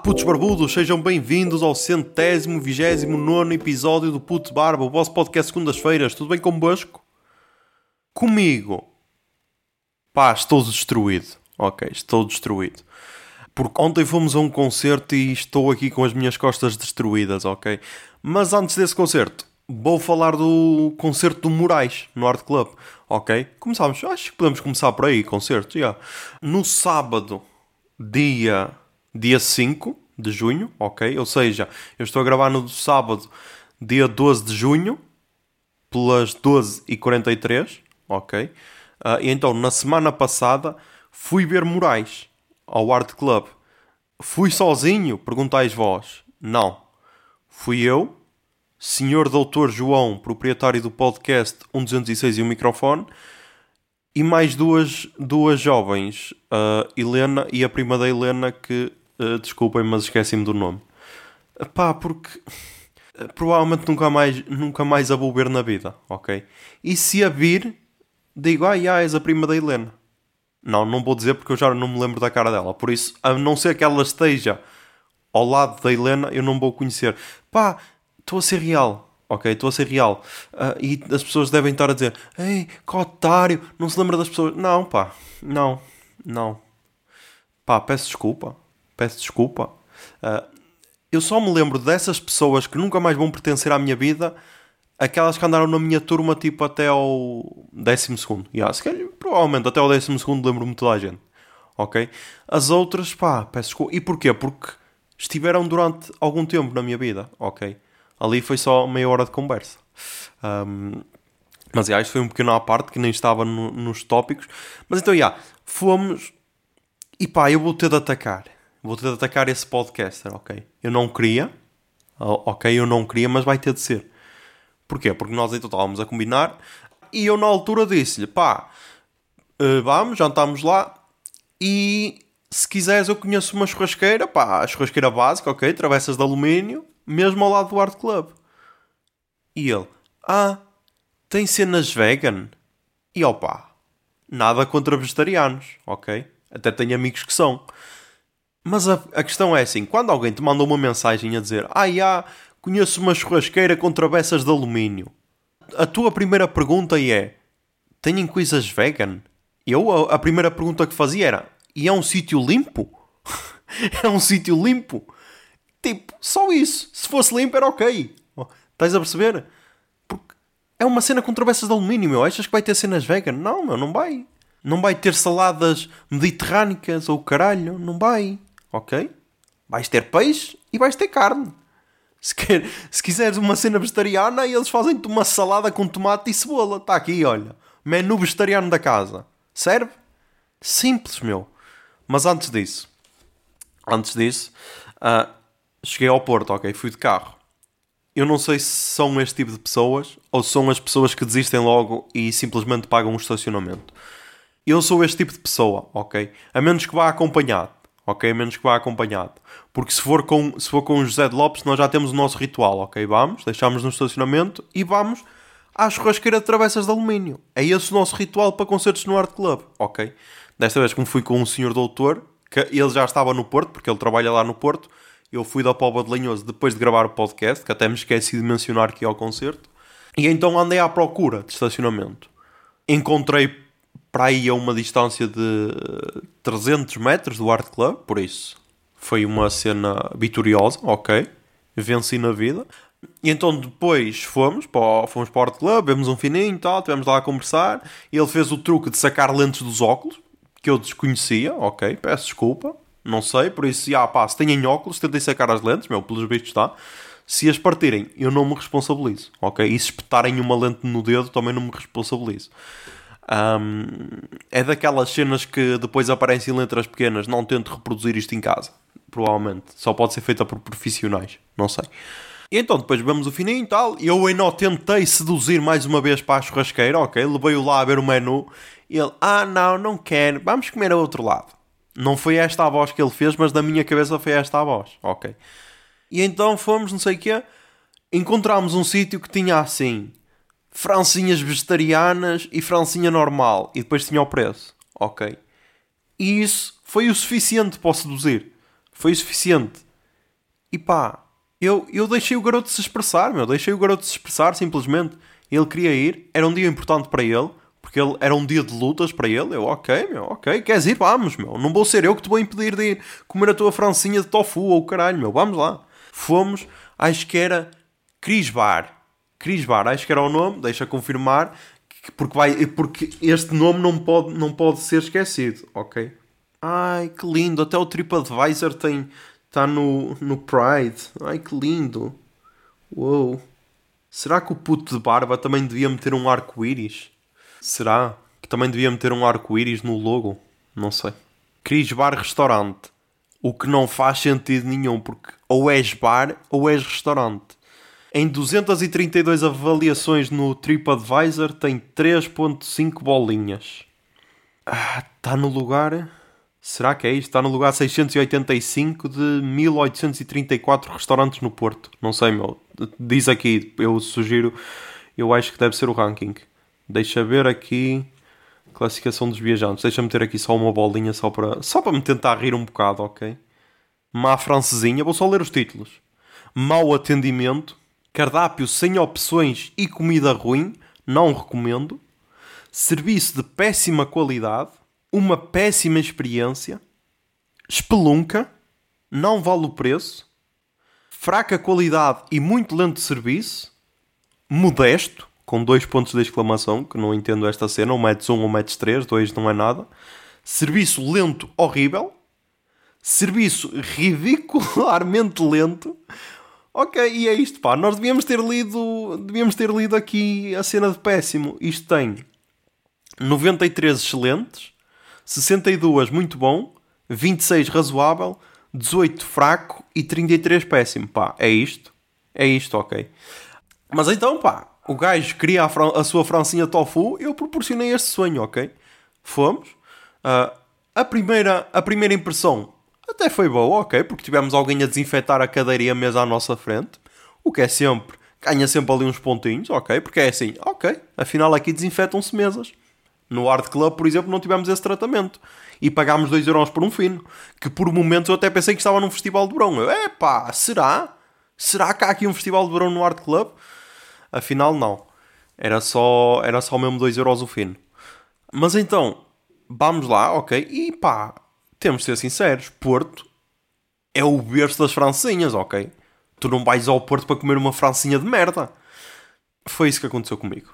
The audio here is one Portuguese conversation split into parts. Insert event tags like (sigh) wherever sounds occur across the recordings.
Putos barbudos, sejam bem-vindos ao centésimo, vigésimo nono episódio do Puto Barba, o vosso podcast segundas-feiras. Tudo bem convosco? Comigo? Pá, estou destruído. Ok, estou destruído. Porque ontem fomos a um concerto e estou aqui com as minhas costas destruídas, ok? Mas antes desse concerto, vou falar do concerto do Moraes, no Art Club, ok? Começámos, acho que podemos começar por aí, concerto, já. No sábado, dia, dia 5 de junho, ok? Ou seja, eu estou a gravar no sábado, dia 12 de junho, pelas 12h43, ok? Uh, e então, na semana passada, fui ver Moraes ao Art Club. Fui sozinho? Perguntais vós. Não. Fui eu, Senhor Doutor João, proprietário do podcast 1206 e o microfone, e mais duas, duas jovens, a Helena e a prima da Helena, que, uh, desculpem, mas esqueci-me do nome. Pá, porque provavelmente nunca mais, nunca mais a vou ver na vida, ok? E se a vir, digo, ah, já, és a prima da Helena. Não, não vou dizer porque eu já não me lembro da cara dela. Por isso, a não ser que ela esteja ao lado da Helena, eu não vou conhecer. Pá, estou a ser real. Ok, estou a ser real. Uh, e as pessoas devem estar a dizer: Ei, que otário, não se lembra das pessoas. Não, pá, não, não. Pá, peço desculpa. Peço desculpa. Uh, eu só me lembro dessas pessoas que nunca mais vão pertencer à minha vida aquelas que andaram na minha turma tipo até ao décimo segundo. Yeah, se calhar, provavelmente até ao décimo segundo lembro-me toda a gente. Ok? As outras, pá, peço desculpa. E porquê? Porque estiveram durante algum tempo na minha vida. Ok? Ali foi só meia hora de conversa. Um, mas, yeah, isto foi um pequeno à parte que nem estava no, nos tópicos. Mas então, já, yeah, fomos... E pá, eu vou ter de atacar. Vou ter de atacar esse podcaster, ok? Eu não queria. Ok, eu não queria, mas vai ter de ser. Porquê? Porque nós então estávamos a combinar e eu na altura disse-lhe, pá, uh, vamos, jantámos lá e se quiseres eu conheço uma churrasqueira, pá, a churrasqueira básica, ok, travessas de alumínio, mesmo ao lado do Art Club. E ele, ah, tem cenas vegan? E opá, nada contra vegetarianos, ok? Até tenho amigos que são. Mas a, a questão é assim, quando alguém te manda uma mensagem a dizer, ah, já, Conheço uma churrasqueira com travessas de alumínio. A tua primeira pergunta é: têm coisas vegan? Eu, a, a primeira pergunta que fazia era: e é um sítio limpo? (laughs) é um sítio limpo? Tipo, só isso. Se fosse limpo era ok. Oh, estás a perceber? Porque é uma cena com travessas de alumínio, meu. Achas que vai ter cenas vegan? Não, meu, não vai. Não vai ter saladas mediterrânicas ou caralho. Não vai. Ok? Vais ter peixe e vais ter carne. Se, quer, se quiseres uma cena vegetariana, eles fazem-te uma salada com tomate e cebola. Está aqui, olha. Menu vegetariano da casa. Serve? Simples, meu. Mas antes disso, antes disso, uh, cheguei ao Porto, ok? Fui de carro. Eu não sei se são este tipo de pessoas ou são as pessoas que desistem logo e simplesmente pagam um estacionamento. Eu sou este tipo de pessoa, ok? A menos que vá acompanhado ok? Menos que vá acompanhado. Porque se for, com, se for com o José de Lopes, nós já temos o nosso ritual, ok? Vamos, deixamos no estacionamento e vamos à churrasqueira de travessas de alumínio. É esse o nosso ritual para concertos no Art Club, ok? Desta vez, como fui com um senhor doutor, que ele já estava no Porto, porque ele trabalha lá no Porto, eu fui da Póvoa de Lenhoso depois de gravar o podcast, que até me esqueci de mencionar aqui ao concerto, e então andei à procura de estacionamento. Encontrei para aí a uma distância de 300 metros do Art Club, por isso foi uma cena vitoriosa, ok, venci na vida. E então depois fomos para, fomos para o Art Club, vemos um fininho e tal, estivemos lá a conversar, ele fez o truque de sacar lentes dos óculos, que eu desconhecia, ok, peço desculpa, não sei, por isso, ah, pá, se têm óculos, tentem sacar as lentes, meu, pelos vistos está. Se as partirem, eu não me responsabilizo, ok? E se espetarem uma lente no dedo, também não me responsabilizo. Um, é daquelas cenas que depois aparecem em letras pequenas. Não tento reproduzir isto em casa. Provavelmente. Só pode ser feita por profissionais. Não sei. E então depois vemos o fininho e tal. E eu ainda tentei seduzir mais uma vez para a churrasqueira. Ok, levei-o lá a ver o menu. E ele, ah não, não quero. Vamos comer a outro lado. Não foi esta a voz que ele fez, mas da minha cabeça foi esta a voz. Ok. E então fomos, não sei o quê. Encontramos um sítio que tinha assim francinhas vegetarianas e francinha normal. E depois tinha o preço. Ok. E isso foi o suficiente para o seduzir. Foi o suficiente. E pá, eu, eu deixei o garoto se expressar, meu. Deixei o garoto se expressar, simplesmente. Ele queria ir, era um dia importante para ele, porque ele, era um dia de lutas para ele. Eu, ok, meu, ok, queres ir? Vamos, meu. Não vou ser eu que te vou impedir de ir comer a tua francinha de tofu ou caralho, meu. Vamos lá. Fomos, acho que era Cris Bar. Cris Bar, acho que era o nome, deixa confirmar, porque, vai, porque este nome não pode, não pode ser esquecido, ok? Ai, que lindo, até o TripAdvisor tem, está no, no Pride. Ai, que lindo. Uou. Será que o puto de barba também devia meter um arco-íris? Será que também devia meter um arco-íris no logo? Não sei. Cris Bar Restaurante. O que não faz sentido nenhum, porque ou és bar ou és restaurante. Em 232 avaliações no TripAdvisor tem 3.5 bolinhas. Ah, está no lugar... Será que é isto? Está no lugar 685 de 1834 restaurantes no Porto. Não sei, meu. Diz aqui, eu sugiro, eu acho que deve ser o ranking. Deixa ver aqui. Classificação dos viajantes. Deixa-me ter aqui só uma bolinha só para, só para me tentar rir um bocado, ok? Má francesinha, vou só ler os títulos. Mau atendimento. Cardápio sem opções e comida ruim. Não recomendo. Serviço de péssima qualidade uma péssima experiência, espelunca, não vale o preço, fraca qualidade e muito lento serviço, modesto, com dois pontos de exclamação, que não entendo esta cena, ou metes um ou metes três, dois não é nada, serviço lento, horrível, serviço ridicularmente lento, Ok, e é isto, pá. Nós devíamos ter lido, devíamos ter lido aqui a cena de péssimo. Isto tem 93 excelentes, 62 muito bom, 26 razoável, 18 fraco e 33 péssimo. Pá, é isto. É isto, ok. Mas então, pá, o gajo queria a, a sua francinha tofu, eu proporcionei este sonho, ok? Fomos. Uh, a, primeira, a primeira impressão até foi boa, ok? Porque tivemos alguém a desinfetar a cadeira e a mesa à nossa frente. O que é sempre, ganha sempre ali uns pontinhos, ok? Porque é assim, ok, afinal aqui desinfetam-se mesas. No Art Club, por exemplo, não tivemos esse tratamento. E pagámos 2 euros por um fino. Que por momentos eu até pensei que estava num festival de verão. Eu, epá, será? Será que há aqui um festival de verão no Art Club? Afinal, não. Era só, era só mesmo 2 euros o fino. Mas então, vamos lá, ok? E pá, temos de ser sinceros. Porto é o berço das francinhas, ok? Tu não vais ao Porto para comer uma francinha de merda. Foi isso que aconteceu comigo.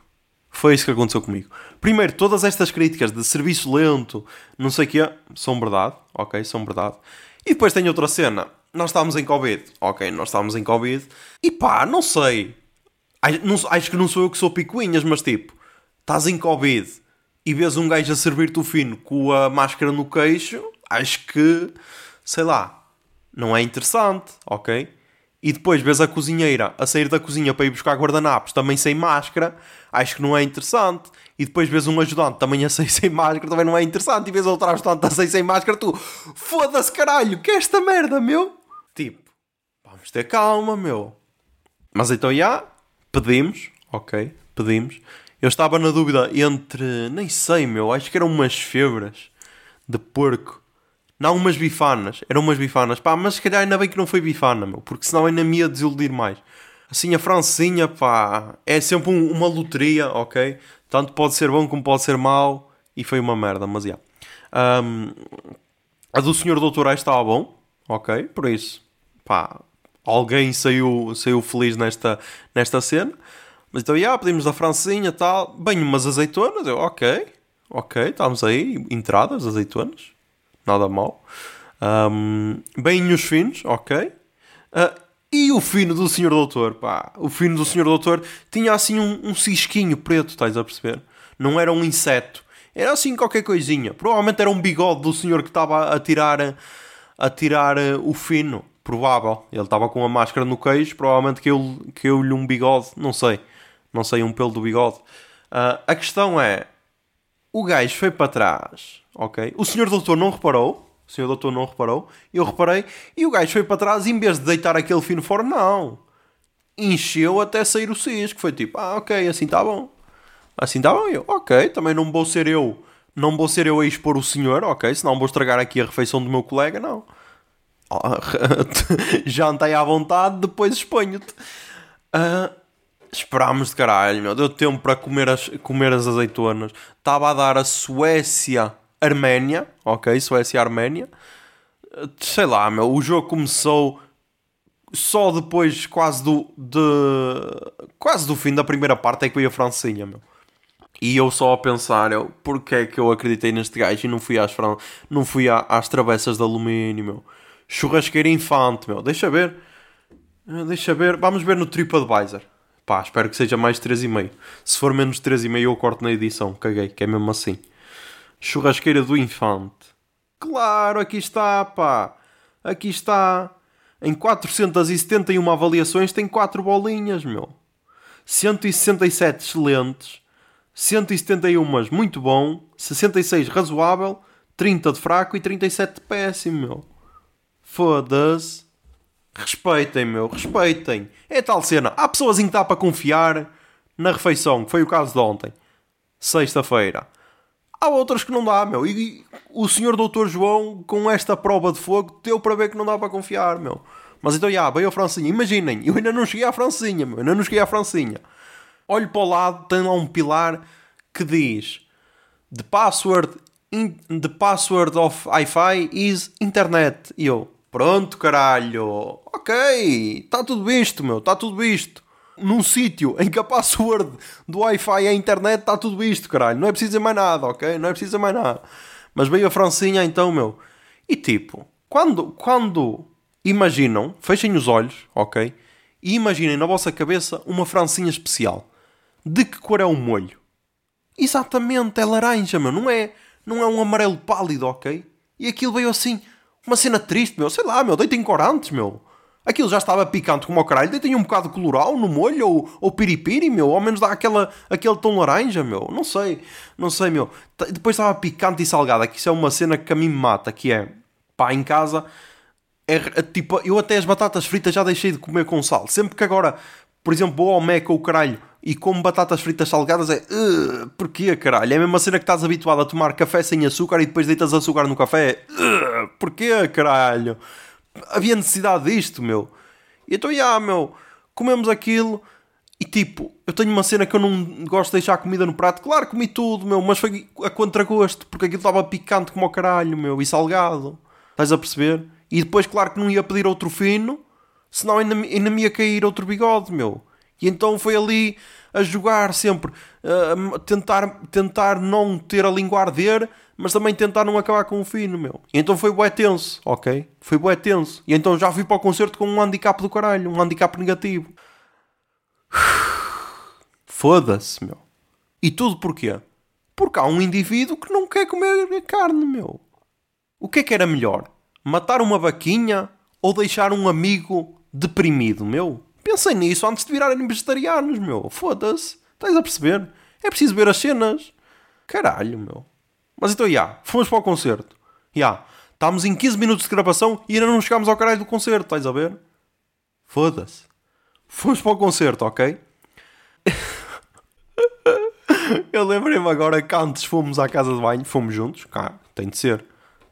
Foi isso que aconteceu comigo. Primeiro, todas estas críticas de serviço lento, não sei o quê, são verdade, ok? São verdade. E depois tem outra cena. Nós estávamos em Covid, ok? Nós estávamos em Covid. E pá, não sei. Acho que não sou eu que sou picuinhas, mas tipo, estás em Covid e vês um gajo a servir-te o fino com a máscara no queixo, acho que, sei lá, não é interessante, ok? e depois vês a cozinheira a sair da cozinha para ir buscar guardanapos também sem máscara, acho que não é interessante. E depois vês um ajudante também a sair (laughs) sem máscara, também não é interessante. E vês outro ajudante a sair sem máscara, tu foda-se caralho, que é esta merda, meu? Tipo, vamos ter calma, meu. Mas então já, pedimos, ok, pedimos. Eu estava na dúvida entre, nem sei, meu, acho que eram umas febras de porco não, umas bifanas. Eram umas bifanas. Pá, mas se calhar ainda bem que não foi bifana, meu. Porque senão ainda me ia desiludir mais. Assim, a francinha, pá, é sempre um, uma loteria, ok? Tanto pode ser bom como pode ser mau. E foi uma merda, mas já. Yeah. Um, a do Senhor Doutor estava bom, ok? Por isso, pá, alguém saiu, saiu feliz nesta, nesta cena. Mas então, já, yeah, pedimos a francinha tal. Bem, umas azeitonas, eu, ok, ok, estamos aí, entradas, azeitonas nada mal. Um, os finos, ok. Uh, e o fino do Senhor Doutor, pá. O fino do Senhor Doutor tinha assim um, um cisquinho preto, estás a perceber? Não era um inseto. Era assim qualquer coisinha. Provavelmente era um bigode do senhor que estava a tirar, a tirar uh, o fino. Provável. Ele estava com a máscara no queijo. Provavelmente que eu, que eu lhe um bigode. Não sei. Não sei, um pelo do bigode. Uh, a questão é... O gajo foi para trás ok? O senhor doutor não reparou, o senhor doutor não reparou, eu reparei, e o gajo foi para trás e em vez de deitar aquele fino fora, não. Encheu até sair o cisco. Foi tipo, ah, ok, assim está bom. Assim está bom. Eu, ok, também não vou ser eu, não vou ser eu a expor o senhor, ok? Senão vou estragar aqui a refeição do meu colega, não. (laughs) jantei à vontade, depois exponho-te. Uh, esperámos de caralho, meu. Deu tempo para comer as, comer as azeitonas. Estava a dar a Suécia-Arménia, ok? Suécia-Arménia. Sei lá, meu. O jogo começou só depois, quase do, de, quase do fim da primeira parte, é que veio a Francinha, meu. E eu só a pensar, eu, porque é que eu acreditei neste gajo e não fui às, não fui às travessas de alumínio, meu. Churrasqueira infante, meu. Deixa ver. Ah, deixa ver. Vamos ver no TripAdvisor. Pá, espero que seja mais 3,5. Se for menos 3,5 eu corto na edição. Caguei, que é mesmo assim. Churrasqueira do Infante. Claro, aqui está, pá. Aqui está. Em 471 avaliações tem 4 bolinhas, meu. 167 excelentes. 171 muito bom. 66 razoável. 30 de fraco e 37 de péssimo, meu. Foda-se. Respeitem, meu, respeitem. É tal cena. Há pessoas em que dá para confiar na refeição, que foi o caso de ontem, sexta-feira. Há outras que não dá, meu. E o senhor doutor João, com esta prova de fogo, deu para ver que não dá para confiar, meu. Mas então, já, veio a Francinha. Imaginem, eu ainda não cheguei à Francinha, meu. Ainda não cheguei à Francinha. Olho para o lado, tem lá um pilar que diz The password, in, the password of Wi-Fi is internet. E eu, Pronto, caralho. Ok, está tudo visto, meu, está tudo visto. Num sítio em que a password do Wi-Fi é a internet, está tudo visto, caralho. Não é preciso mais nada, ok? Não é preciso mais nada. Mas veio a Francinha então, meu. E tipo, quando, quando imaginam, fechem os olhos, ok? E imaginem na vossa cabeça uma Francinha especial. De que cor é o molho? Exatamente, é laranja, meu. Não é, não é um amarelo pálido, ok? E aquilo veio assim uma cena triste, meu. Sei lá, meu. Deitem corantes, meu. Aquilo já estava picante como o caralho. Deitem um bocado de coloral no molho ou, ou piripiri, meu. Ao menos dá aquela, aquele tom laranja, meu. Não sei. Não sei, meu. Depois estava picante e salgada. Que isso é uma cena que a mim me mata. Que é, pá, em casa... É, é, tipo, eu até as batatas fritas já deixei de comer com sal. Sempre que agora, por exemplo, vou ao Mac ou o caralho e como batatas fritas salgadas é uh, porquê caralho? É a mesma cena que estás habituado a tomar café sem açúcar e depois deitas açúcar no café. Uh, porquê caralho? Havia necessidade disto, meu. E então, já, meu, comemos aquilo e tipo, eu tenho uma cena que eu não gosto de deixar comida no prato. Claro, comi tudo, meu, mas foi a contragosto porque aquilo estava picante como o caralho, meu, e salgado. Estás a perceber? E depois, claro que não ia pedir outro fino, senão ainda, ainda me ia cair outro bigode, meu. E então foi ali a jogar sempre, a tentar, tentar não ter a língua arder, mas também tentar não acabar com o fino, meu. Então foi bué tenso, ok? Foi bué tenso. E então já fui para o concerto com um handicap do caralho, um handicap negativo. (sighs) Foda-se, meu. E tudo porquê? Porque há um indivíduo que não quer comer carne, meu. O que é que era melhor? Matar uma vaquinha ou deixar um amigo deprimido, meu? Pensem nisso antes de virarem vegetarianos, meu. Foda-se. Estás a perceber? É preciso ver as cenas. Caralho, meu. Mas então, já. Yeah, fomos para o concerto. Já. Yeah, estamos em 15 minutos de gravação e ainda não chegámos ao caralho do concerto. Estás a ver? Foda-se. Fomos para o concerto, ok? (laughs) Eu lembrei-me agora que antes fomos à casa de banho. Fomos juntos. Cá, tem de ser.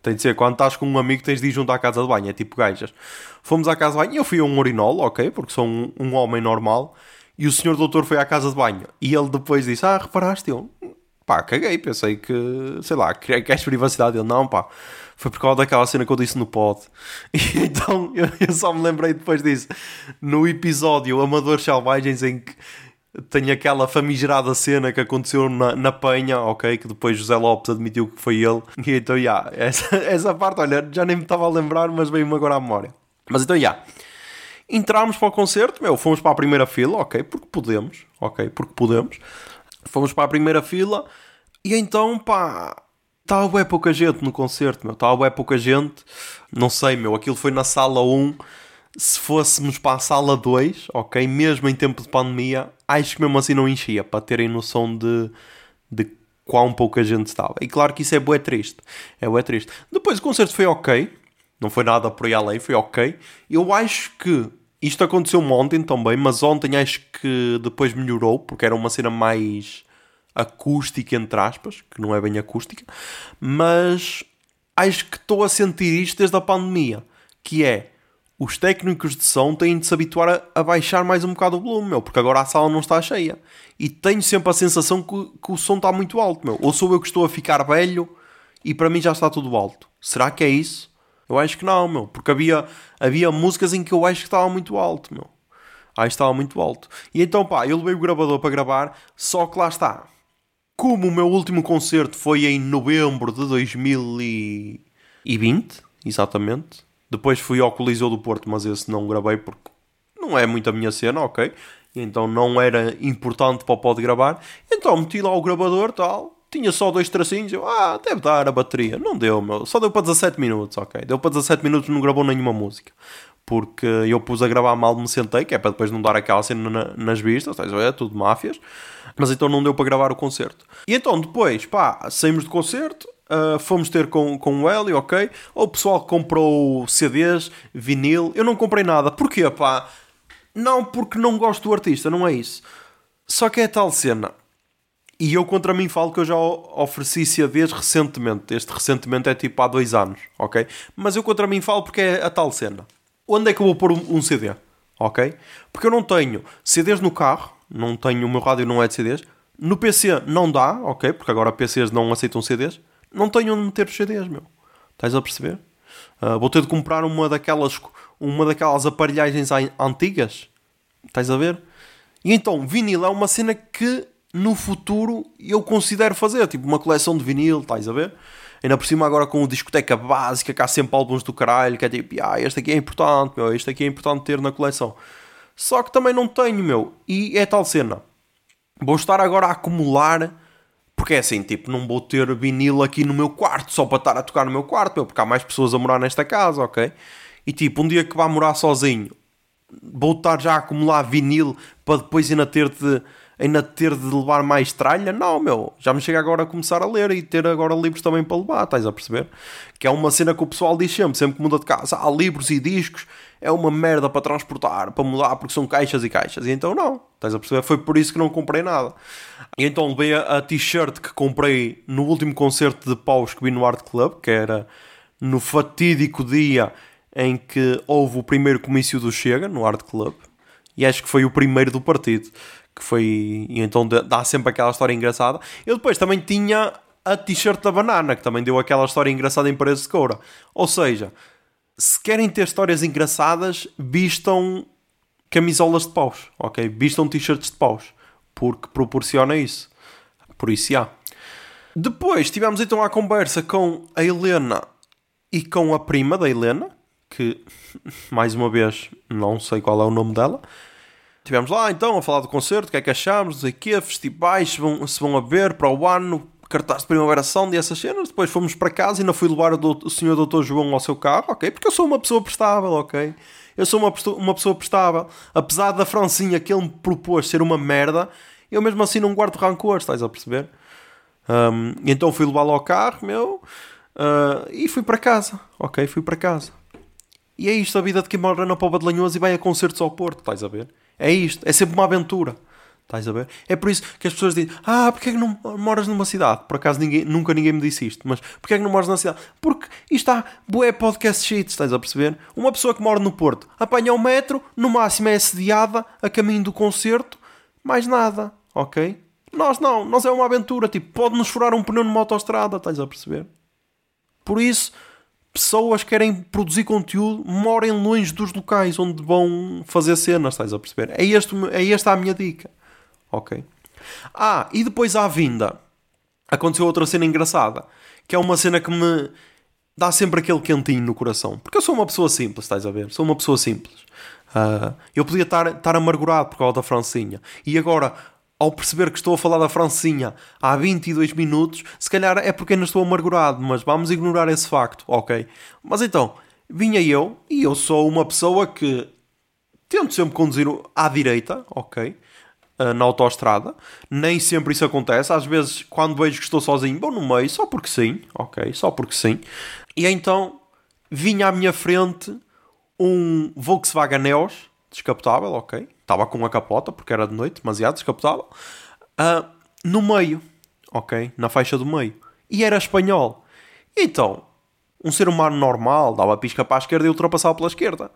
Tem de ser, quando estás com um amigo tens de ir junto à casa de banho, é tipo gajas. Fomos à casa de banho e eu fui a um urinol, ok, porque sou um, um homem normal, e o senhor doutor foi à casa de banho. E ele depois disse, ah, reparaste? Eu, pá, caguei, pensei que, sei lá, queres privacidade? Ele, não, pá, foi por causa daquela cena que eu disse no pod. (laughs) E então eu, eu só me lembrei depois disso, no episódio Amadores Selvagens, em que tem aquela famigerada cena que aconteceu na, na Penha, ok? Que depois José Lopes admitiu que foi ele. (laughs) E então, já, yeah, essa, essa parte, olha, já nem me estava a lembrar, mas veio-me agora à memória. Mas então, já. Yeah, entramos para o concerto, meu, fomos para a primeira fila, ok? Porque podemos, ok? Porque podemos. Fomos para a primeira fila e então, pá, estava bem pouca gente no concerto, meu. Estava bem pouca gente. Não sei, meu, aquilo foi na sala 1 se fôssemos para a sala 2, ok, mesmo em tempo de pandemia, acho que mesmo assim não enchia, para terem noção de, de quão pouca gente estava. E claro que isso é bué triste, é bué triste. Depois o concerto foi ok, não foi nada por aí além, foi ok. Eu acho que isto aconteceu ontem também, mas ontem acho que depois melhorou, porque era uma cena mais acústica, entre aspas, que não é bem acústica, mas acho que estou a sentir isto desde a pandemia que é os técnicos de som têm de se habituar a, a, baixar mais um bocado o volume, meu, porque agora a sala não está cheia. E tenho sempre a sensação que, que, o som está muito alto, meu. Ou sou eu que estou a ficar velho e para mim já está tudo alto. Será que é isso? Eu acho que não, meu, porque havia, havia músicas em que eu acho que estava muito alto, meu. Aí estava muito alto. E então, pá, eu levei o gravador para gravar, só que lá está. Como o meu último concerto foi em novembro de 2020, exatamente, depois fui ao Coliseu do Porto, mas esse não gravei porque não é muito a minha cena, ok? Então não era importante para o pod gravar. Então meti lá o gravador tal. Tinha só dois tracinhos. Eu, ah, deve dar a bateria. Não deu, meu. Só deu para 17 minutos, ok? Deu para 17 minutos não gravou nenhuma música. Porque eu pus a gravar mal, me sentei, que é para depois não dar aquela cena na, nas vistas, é tudo máfias. Mas então não deu para gravar o concerto. E então depois, pá, saímos do concerto, Uh, fomos ter com, com o Hélio, ok? O pessoal comprou CDs, vinil. Eu não comprei nada. Porquê, pá? Não porque não gosto do artista, não é isso. Só que é tal cena. E eu contra mim falo que eu já ofereci CDs recentemente. Este recentemente é tipo há dois anos, ok? Mas eu contra mim falo porque é a tal cena. Onde é que eu vou pôr um, um CD? Ok? Porque eu não tenho CDs no carro, não tenho, o meu rádio não é de CDs. No PC não dá, ok? Porque agora PCs não aceitam CDs não tenho onde meter os CDs, meu. Estás a perceber? Uh, vou ter de comprar uma daquelas, uma daquelas aparelhagens antigas. Estás a ver? E então, vinil é uma cena que no futuro eu considero fazer. Tipo, uma coleção de vinil, estás a ver? Ainda por cima agora com o discoteca básica, que há sempre álbuns do caralho, que é tipo, ah, este aqui é importante, meu, este aqui é importante ter na coleção. Só que também não tenho, meu. E é tal cena. Vou estar agora a acumular porque é assim, tipo, não vou ter vinil aqui no meu quarto só para estar a tocar no meu quarto, meu, porque há mais pessoas a morar nesta casa, ok? E tipo, um dia que vá morar sozinho, vou estar já a acumular vinil para depois ainda ter de, ainda ter de levar mais tralha? Não, meu, já me chega agora a começar a ler e ter agora livros também para levar, estás a perceber? Que é uma cena que o pessoal diz sempre, sempre que muda de casa, há livros e discos, é uma merda para transportar, para mudar, porque são caixas e caixas. E então não, estás a perceber? Foi por isso que não comprei nada. E então levei a, a t-shirt que comprei no último concerto de paus que vi no Art Club, que era no fatídico dia em que houve o primeiro comício do Chega, no Art Club. E acho que foi o primeiro do partido. Que foi. E então dá sempre aquela história engraçada. Eu depois também tinha a t-shirt da banana, que também deu aquela história engraçada em Paredes de Coura. Ou seja, se querem ter histórias engraçadas, vistam camisolas de paus, ok? Vistam t-shirts de paus, porque proporciona isso. Por isso, há. Depois tivemos então a conversa com a Helena e com a prima da Helena, que (laughs) mais uma vez não sei qual é o nome dela. Tivemos lá então a falar do concerto, o que é que achámos, o quê, festivais se vão, se vão a ver para o ano, cartaz de primavera sound e essas cenas. Depois fomos para casa e ainda fui levar o, doutor, o senhor doutor João ao seu carro, ok? Porque eu sou uma pessoa prestável, ok? Eu sou uma, uma pessoa prestável. Apesar da Francinha que ele me propôs ser uma merda, eu mesmo assim não guardo rancor, estás a perceber? Um, então fui levá-lo ao carro, meu, uh, e fui para casa, ok? Fui para casa. E é isto a vida de quem mora na Pova de Lanhoso e vai a concertos ao Porto, estás a ver? É isto, é sempre uma aventura. Estás a ver? É por isso que as pessoas dizem: Ah, porque é que não moras numa cidade? Por acaso ninguém, nunca ninguém me disse isto, mas porque é que não moras na cidade? Porque isto está bué podcast shit, estás a perceber? Uma pessoa que mora no Porto apanha o metro, no máximo é assediada a caminho do concerto, mais nada, ok? Nós não, nós é uma aventura, tipo, pode-nos furar um pneu numa autostrada, estás a perceber? Por isso, pessoas que querem produzir conteúdo morem longe dos locais onde vão fazer cenas, estás a perceber? É, este, é esta a minha dica. Ok. Ah, e depois à vinda aconteceu outra cena engraçada, que é uma cena que me dá sempre aquele quentinho no coração. Porque eu sou uma pessoa simples, estás a ver? Sou uma pessoa simples. Uh, eu podia estar, estar amargurado por causa da Francinha. E agora, ao perceber que estou a falar da Francinha há 22 minutos, se calhar é porque ainda estou amargurado, mas vamos ignorar esse facto, ok? Mas então, vinha eu, e eu sou uma pessoa que tento sempre conduzir à direita, ok? uh, na autoestrada. Nem sempre isso acontece. Às vezes, quando vejo que estou sozinho, vou no meio, só porque sim, ok? Só porque sim. E então vinha à minha frente um Volkswagen Neos descapotável, ok? Estava com a capota porque era de noite, demasiado descapotável. Uh, no meio, ok? Na faixa do meio. E era espanhol. Então, Um ser humano normal dava pisca para a esquerda e ultrapassava pela esquerda.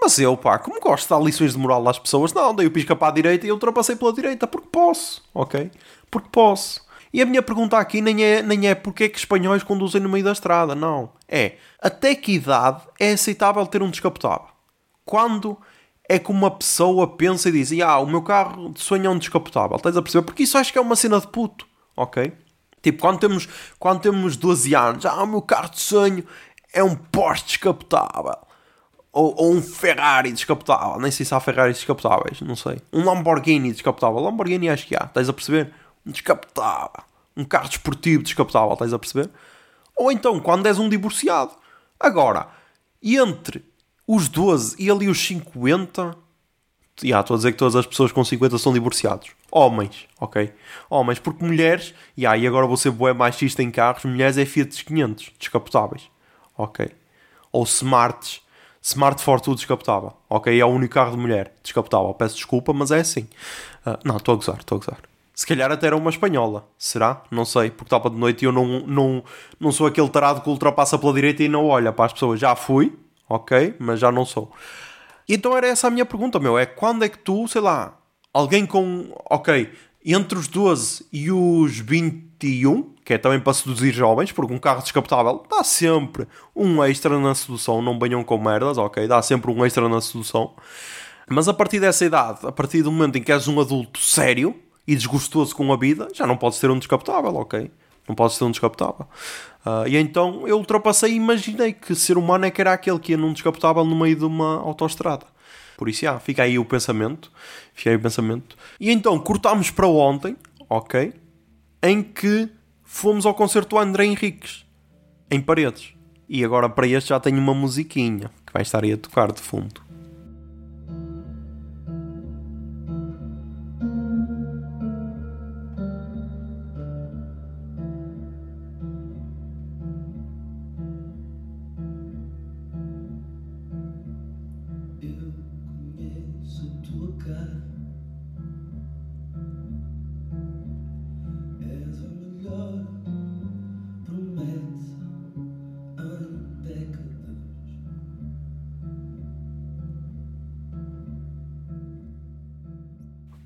Mas eu, pá, como gosto de dar lições de moral às pessoas, não, dei o pisca para a direita e ultrapassei pela direita, porque posso, ok? Porque posso. E a minha pergunta aqui nem é, nem é porque é que espanhóis conduzem no meio da estrada, não. É, até que idade é aceitável ter um descapotável? Quando é que uma pessoa pensa e diz, ah, o meu carro de sonho é um descapotável, estás a perceber? Porque isso acho que é uma cena de puto, ok? Tipo, quando temos, quando temos 12 anos, ah, o meu carro de sonho é um Porsche descapotável. Ou, ou, um Ferrari descapotável. Nem sei se há Ferraris descapotáveis, não sei. Um Lamborghini descapotável. Lamborghini acho que há, estás a perceber? Um descapotável. Um carro desportivo descapotável, estás a perceber? Ou então, quando és um divorciado. Agora, entre os 12 e ali os 50. Já, estou a dizer que todas as pessoas com 50 são divorciados. Homens, ok? Homens, porque mulheres, e aí agora vou ser boé machista em carros, mulheres é Fiat 500, descapotáveis, ok? Ou Smarts, Smart Fortwo descapotável, ok? É o único carro de mulher descapotável, peço desculpa, mas é assim. Uh, não, estou a gozar, estou a gozar. Se calhar até era uma espanhola, será? Não sei, porque estava de noite e eu não, não, não sou aquele tarado que ultrapassa pela direita e não olha para as pessoas. Já fui, ok? Mas já não sou. Então era essa a minha pergunta, meu. É quando é que tu, sei lá, alguém com, ok, entre os 12 e os 21, que é também para seduzir jovens, porque um carro descapotável dá sempre um extra na sedução, não banham com merdas, ok? Dá sempre um extra na sedução. Mas a partir dessa idade, a partir do momento em que és um adulto sério e desgostoso com a vida, já não podes ter um descapotável, ok? Não podes ter um descapotável. Uh, e então eu ultrapassei e imaginei que ser humano é que era aquele que ia num descapotável no meio de uma autoestrada. Por isso, já, fica aí o pensamento. Fica aí o pensamento. E então cortámos para ontem, ok? Em que fomos ao concerto do André Henriques, em Paredes. E agora para este já tenho uma musiquinha que vai estar aí a tocar de fundo.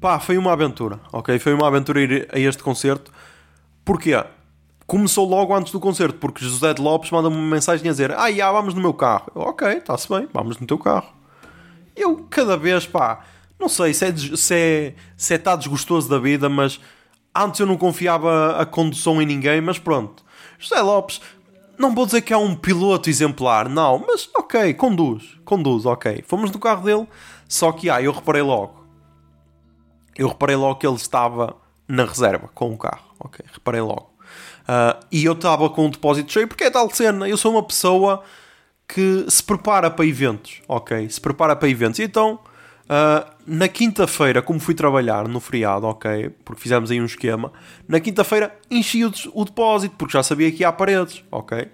Pá, foi uma aventura, ok? Foi uma aventura ir a este concerto. Porquê? Começou logo antes do concerto, porque José de Lopes manda-me uma mensagem a dizer: Ah, já, vamos no meu carro. Eu, ok, está-se bem, vamos no teu carro. Eu, cada vez, pá, não sei se é, se é, se é tá desgostoso da vida, mas antes eu não confiava a condução em ninguém, mas pronto. José Lopes, não vou dizer que é um piloto exemplar, não, mas ok, conduz, conduz, ok. Fomos no carro dele, só que, ah, eu reparei logo eu reparei logo que ele estava na reserva com o carro. Ok, reparei logo. Uh, e eu estava com o depósito cheio porque é tal cena. Eu sou uma pessoa que se prepara para eventos. Ok, se prepara para eventos. E então, uh, na quinta-feira, como fui trabalhar no feriado, ok, porque fizemos aí um esquema, na quinta-feira enchi o, o depósito porque já sabia que ia paredes. Ok,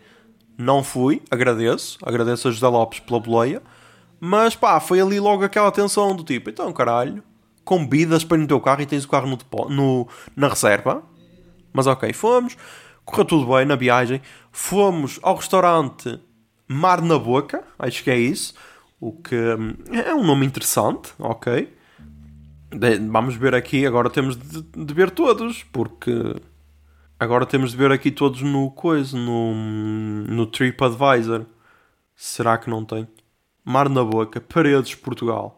não fui, agradeço, agradeço a José Lopes pela boleia. Mas pá, foi ali logo aquela tensão do tipo, então caralho, convidas para ir no teu carro e tens o carro no, no, na reserva. Mas ok, fomos, correu tudo bem na viagem. Fomos ao restaurante Mar na Boca, acho que é isso. O que hum, é um nome interessante, ok. Vamos ver aqui, agora temos de, de ver todos, porque agora temos de ver aqui todos no coisa, no, no TripAdvisor. Será que não tem? Mar na Boca, Paredes, Portugal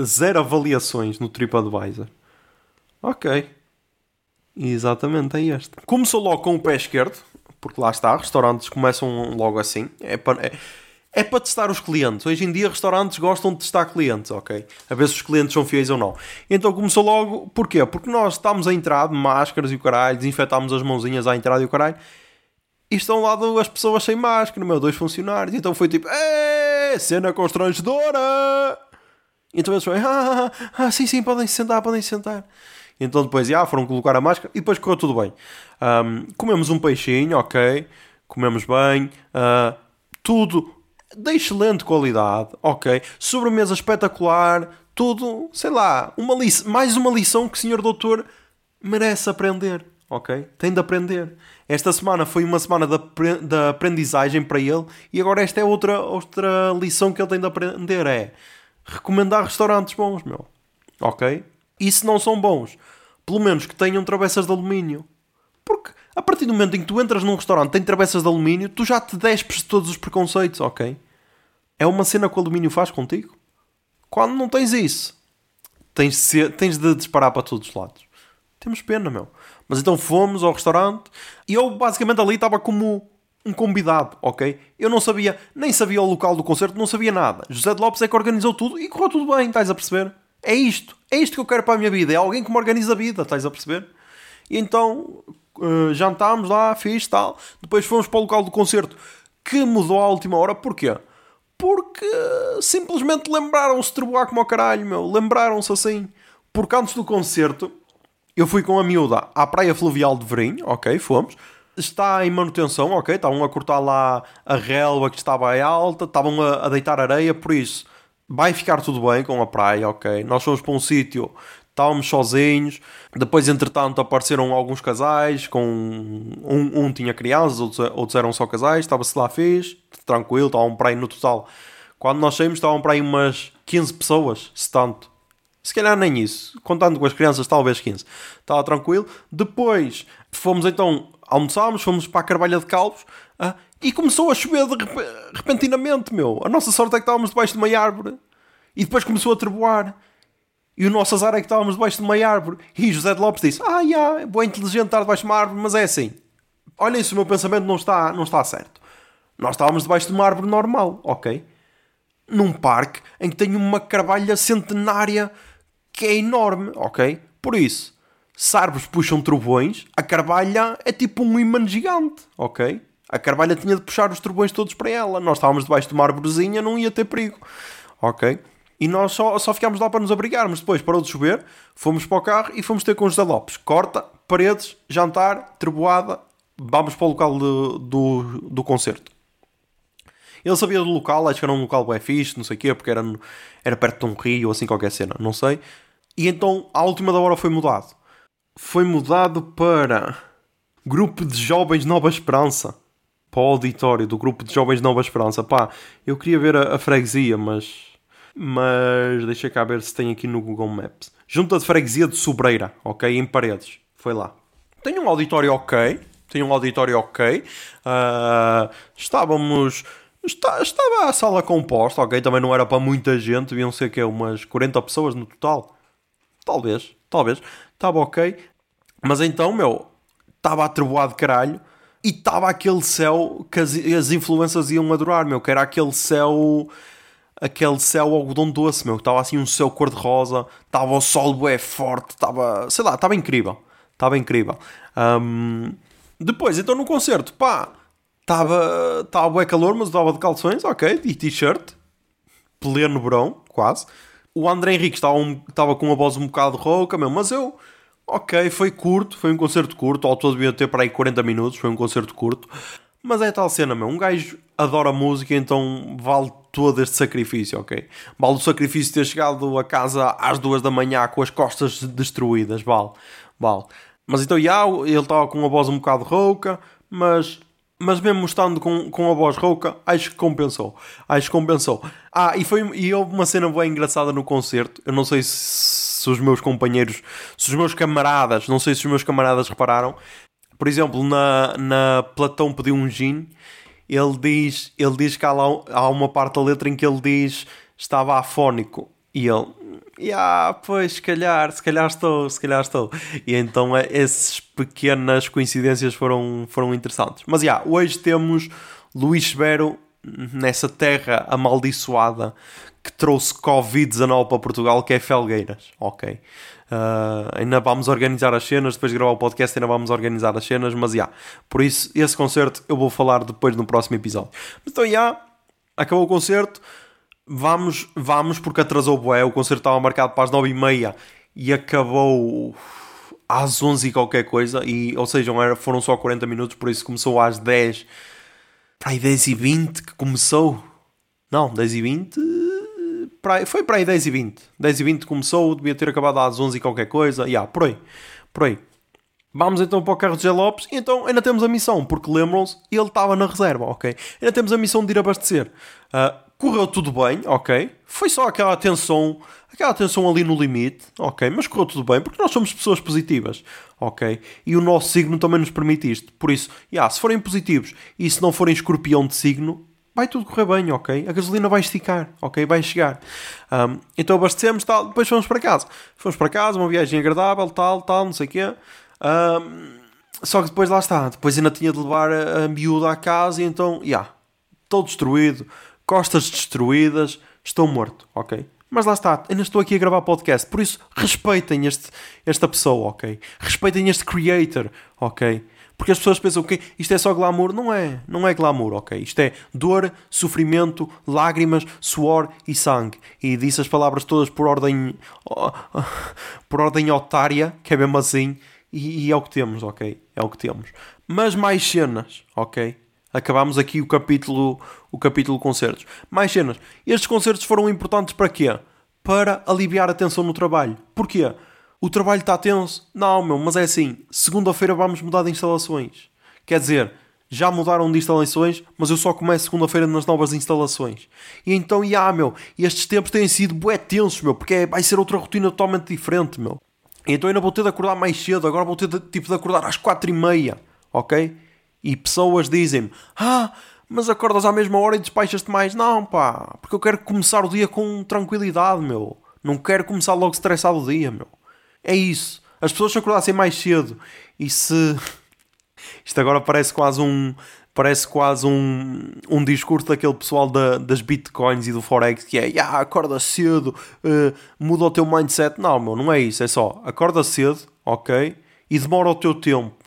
zero avaliações no TripAdvisor. Ok. Exatamente, é este. Começou logo com o pé esquerdo, porque lá está, restaurantes começam logo assim. É para, é, é para testar os clientes. Hoje em dia, restaurantes gostam de testar clientes, ok? A ver se os clientes são fiéis ou não. Então começou logo, porquê? Porque nós estamos a entrar de máscaras e o caralho, desinfetámos as mãozinhas à entrada e o caralho, e estão lá as pessoas sem máscara, meu, dois funcionários. Então foi tipo, cena constrangedora! Então eles foram, ah, ah, ah, sim, sim, podem sentar, podem sentar. Então depois, já, foram colocar a máscara e depois correu tudo bem. Um, comemos um peixinho, ok, comemos bem, uh, tudo de excelente qualidade, ok, sobremesa espetacular, tudo, sei lá, uma mais uma lição que o senhor doutor merece aprender, ok? Tem de aprender. Esta semana foi uma semana de aprendizagem para ele e agora esta é outra, outra lição que ele tem de aprender: é recomendar restaurantes bons, meu. Ok? E se não são bons, pelo menos que tenham travessas de alumínio. Porque a partir do momento em que tu entras num restaurante tem travessas de alumínio, tu já te despes de todos os preconceitos, ok? É uma cena que o alumínio faz contigo. Quando não tens isso, tens de, ser- tens de disparar para todos os lados. Temos pena, meu. Mas então fomos ao restaurante e eu basicamente ali estava como um convidado, ok? Eu não sabia, nem sabia o local do concerto, não sabia nada. José de Lopes é que organizou tudo e correu tudo bem, estás a perceber? É isto, é isto que eu quero para a minha vida. É alguém que me organiza a vida, estás a perceber? E então eh, jantámos lá, fiz tal. Depois fomos para o local do concerto que mudou à última hora. Porquê? Porque simplesmente lembraram-se de trovoar como ao caralho, meu. Lembraram-se assim. Porque antes do concerto, eu fui com a miúda à Praia Fluvial de Verim, ok, fomos. Está em manutenção, ok, estavam a cortar lá a relva que estava aí alta, estavam a, a deitar areia, por isso vai ficar tudo bem com a praia, ok. Nós fomos para um sítio, estávamos sozinhos, depois entretanto apareceram alguns casais, com um, um tinha crianças, outros, outros eram só casais, estava-se lá fixe, tranquilo, estavam para aí no total. Quando nós saímos estavam para aí umas 15 pessoas, se tanto. Se calhar nem isso. Contando com as crianças, talvez 15. Estava tranquilo. Depois fomos então, almoçámos, fomos para a Carvalha de Calvos ah, e começou a chover de rep- repentinamente, meu. A nossa sorte é que estávamos debaixo de uma árvore. E depois começou a treboar. E o nosso azar é que estávamos debaixo de uma árvore. E José de Lopes disse: Ah, já, é bom inteligente estar debaixo de uma árvore, mas é assim. Olhem se o meu pensamento não está, não está certo. Nós estávamos debaixo de uma árvore normal, ok? num parque em que tem uma carvalha centenária que é enorme, ok? Por isso, se árvores puxam trovões, a carvalha é tipo um imã gigante, ok? A carvalha tinha de puxar os trovões todos para ela. Nós estávamos debaixo de uma árvorezinha, não ia ter perigo, ok? E nós só, só ficámos lá para nos abrigarmos. Depois parou de chover, fomos para o carro e fomos ter com os José Lopes. Corta, paredes, jantar, treboada, vamos para o local do, do, do concerto. Ele sabia do local, acho que era um local bem fixe, não sei o quê, porque era, era perto de um rio ou assim qualquer cena, não sei. E então, à última da hora foi mudado. Foi mudado para Grupo de Jovens Nova Esperança. Para o auditório do Grupo de Jovens Nova Esperança. Pá, eu queria ver a, a freguesia, mas... Mas deixa cá ver se tem aqui no Google Maps. Junta de Freguesia de Sobreira, ok? Em Paredes. Foi lá. Tem um auditório ok. Tem um auditório ok. Ah, estávamos... Está, estava a sala composta, ok? Também não era para muita gente. Deviam ser que umas 40 pessoas no total. Talvez, talvez. Estava ok. Mas então, meu, estava a trovoar de caralho e estava aquele céu que as, as influências iam adorar, meu, que era aquele céu. Aquele céu algodão doce, meu, que estava assim um céu cor-de-rosa, estava o sol bué forte, estava, sei lá, estava incrível, estava incrível. Ahm, depois, então no concerto, pá, estava, estava bué calor, mas estava de calções, ok, e t-shirt, pleno verão, quase. O André Henrique estava, um, estava com uma voz um bocado rouca, meu, mas eu, ok, foi curto, foi um concerto curto, ao todo devia ter para aí 40 minutos, foi um concerto curto. Mas é tal cena, meu, um gajo adora música, então vale todo este sacrifício, ok? Vale o sacrifício de ter chegado a casa às duas da manhã com as costas destruídas, vale, vale. Mas então, já, ele estava com uma voz um bocado rouca, mas mas mesmo estando com, com a voz rouca, acho que compensou. Acho que compensou. Ah, e, foi, e houve uma cena bem engraçada no concerto. Eu não sei se, se os meus companheiros, se os meus camaradas, não sei se os meus camaradas repararam. Por exemplo, na, na Platão pediu um gin, ele diz, ele diz que há, lá, há uma parte da letra em que ele diz estava afónico. E ele, yeah, pois, se calhar, se calhar estou, se calhar estou. E então é, essas pequenas coincidências foram, foram interessantes. Mas, yeah, hoje temos Luís Severo nessa terra amaldiçoada que trouxe Covid-19 para Portugal, que é Felgueiras. Ok. Uh, ainda vamos organizar as cenas, depois de gravar o podcast ainda vamos organizar as cenas, mas, yeah, por isso, esse concerto eu vou falar depois no próximo episódio. Então, yeah, acabou o concerto vamos, vamos porque atrasou o bué, o concerto estava marcado para as 9h30 e acabou às 11 e qualquer coisa, e, ou seja, era, foram só 40 minutos, por isso começou às 10, para aí 10 e 20 que começou, não, 10 e 20, para foi para aí 10 e 20, 10 e 20 começou, devia ter acabado às 11 e qualquer coisa, e yeah, por aí, por aí. Vamos então para o carro de Zé Lopes e então ainda temos a missão, porque lembram-se, ele estava na reserva, ok? Ainda temos a missão de ir abastecer. Uh, correu tudo bem, ok? Foi só aquela tensão, aquela tensão ali no limite, ok? Mas correu tudo bem, porque nós somos pessoas positivas, ok? E o nosso signo também nos permite isto. Por isso, yeah, se forem positivos e se não forem escorpião de signo, vai tudo correr bem, ok? A gasolina vai esticar, ok? Vai chegar. Um, então abastecemos, tal, depois fomos para casa. Fomos para casa, uma viagem agradável, tal, tal, não sei o quê. Um, só que depois lá está, depois ainda tinha de levar a, a miúda à casa e então, já, yeah, estou destruído, costas destruídas, estou morto, ok? Mas lá está, ainda estou aqui a gravar podcast, por isso respeitem este, esta pessoa, ok? Respeitem este creator, ok? Porque as pessoas pensam que isto é só glamour. Não é, não é glamour, ok? Isto é dor, sofrimento, lágrimas, suor e sangue. E disse as palavras todas por ordem por ordem otária, que é mesmo assim, e, e, é o que temos, ok? É o que temos. Mas mais cenas, ok? Acabamos aqui o capítulo, o capítulo concertos. Mais cenas. Estes concertos foram importantes para quê? Para aliviar a tensão no trabalho. Porquê? O trabalho está tenso? Não, meu, mas é assim. Segunda-feira vamos mudar de instalações. Quer dizer, já mudaram de instalações, mas eu só começo segunda-feira nas novas instalações. E então, já, meu, estes tempos têm sido bué tensos, meu, porque é, vai ser outra rotina totalmente diferente, meu. Então ainda vou ter de acordar mais cedo, agora vou ter de, tipo, de acordar às quatro e meia, ok? E pessoas dizem-me, ah, mas acordas à mesma hora e despachas-te mais. Não, pá, porque eu quero começar o dia com tranquilidade, meu. Não quero começar logo estressado o dia, meu. É isso. As pessoas se acordassem mais cedo e se... (laughs) Isto agora parece quase um parece quase um, um discurso daquele pessoal da, das bitcoins e do forex que é yeah, acorda cedo, uh, muda o teu mindset. Não, meu, não é isso. É só acorda cedo, ok? E demora o teu tempo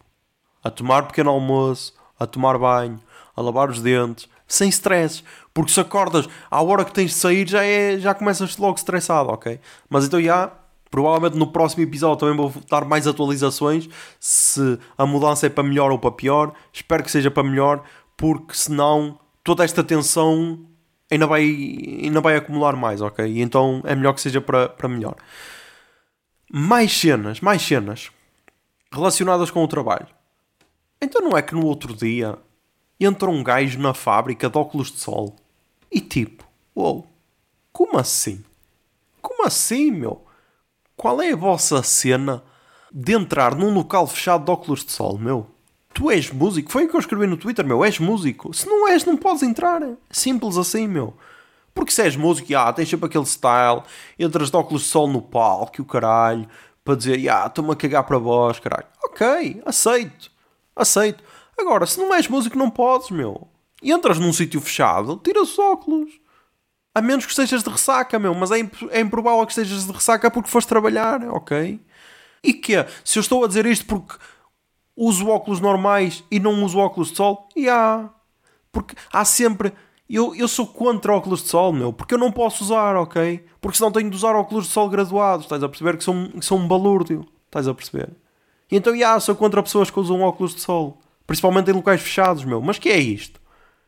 a tomar pequeno almoço, a tomar banho, a lavar os dentes, sem stress. Porque se acordas à hora que tens de sair, já, é, já começas logo estressado, ok? Mas então já Provavelmente no próximo episódio também vou dar mais atualizações se a mudança é para melhor ou para pior. Espero que seja para melhor, porque senão toda esta tensão ainda vai, ainda vai acumular mais, ok? Então é melhor que seja para, para melhor. Mais cenas, mais cenas relacionadas com o trabalho. Então não é que no outro dia entra um gajo na fábrica de óculos de sol e tipo, uou, wow, como assim? Como assim, meu? Qual é a vossa cena de entrar num local fechado de óculos de sol, meu? Tu és músico? Foi o que eu escrevi no Twitter, meu. És músico. Se não és, não podes entrar. Simples assim, meu. Porque se és músico, ah, tens sempre aquele style, entras de óculos de sol no palco o caralho, para dizer, ah, estou-me a cagar para vós, caralho. Ok, aceito. Aceito. Agora, se não és músico, não podes, meu. E entras num sítio fechado, tira os óculos. A menos que estejas de ressaca, meu. Mas é, imp é improvável que estejas de ressaca porque foste trabalhar, ok? E que? Se eu estou a dizer isto porque uso óculos normais e não uso óculos de sol, e há. Porque há sempre. Eu, eu sou contra óculos de sol, meu. Porque eu não posso usar, ok? Porque senão tenho de usar óculos de sol graduados. Estás a perceber que sou, que sou um balúrdio. Estás a perceber? E então, já, sou contra pessoas que usam óculos de sol. Principalmente em locais fechados, meu. Mas que é isto?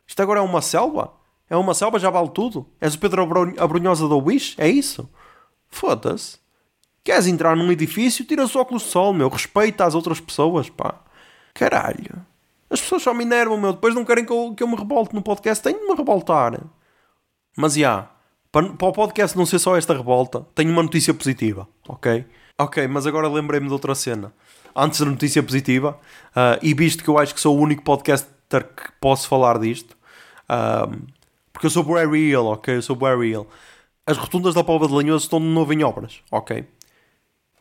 Isto agora é uma selva? É uma selva, já vale tudo? És o Pedro Abrunhosa da Wish? É isso? Foda-se. Queres entrar num edifício? Tira os óculos de sol, meu. Respeita as outras pessoas, pá. Caralho. As pessoas só me enervam, meu. Depois não querem que eu, que eu me revolte no podcast. Tenho de me revoltar. Mas, já. Para, para o podcast não ser só esta revolta, tenho uma notícia positiva, ok? Ok, mas agora lembrei-me de outra cena. Antes da notícia positiva, uh, e visto que eu acho que sou o único podcaster que posso falar disto, uh, porque eu sou bué real, ok? Eu sou bué real. As rotundas da Póvoa de Lanhoso estão de novo em obras, ok?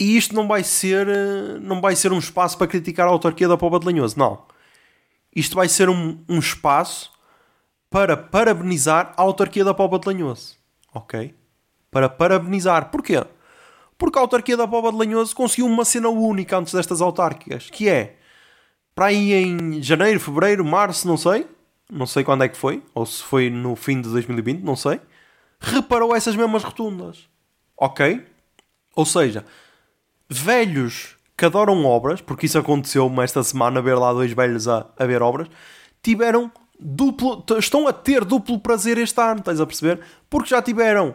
E isto não vai ser eh, não vai ser um espaço para criticar a autarquia da Póvoa de Lanhoso, não. Isto vai ser um, um espaço para parabenizar a autarquia da Póvoa de Lanhoso, ok? Para parabenizar. Porquê? Porque a autarquia da Póvoa de Lanhoso conseguiu uma cena única antes destas autárquicas, que é para aí em janeiro, fevereiro, março, não sei, não sei quando é que foi, ou se foi no fim de 2020, não sei, reparou essas mesmas rotundas. Ok? Ou seja, velhos que adoram obras, porque isso aconteceu-me esta semana, ver lá dois velhos a, a ver obras, tiveram duplo, estão a ter duplo prazer este ano, estás a perceber? Porque já tiveram,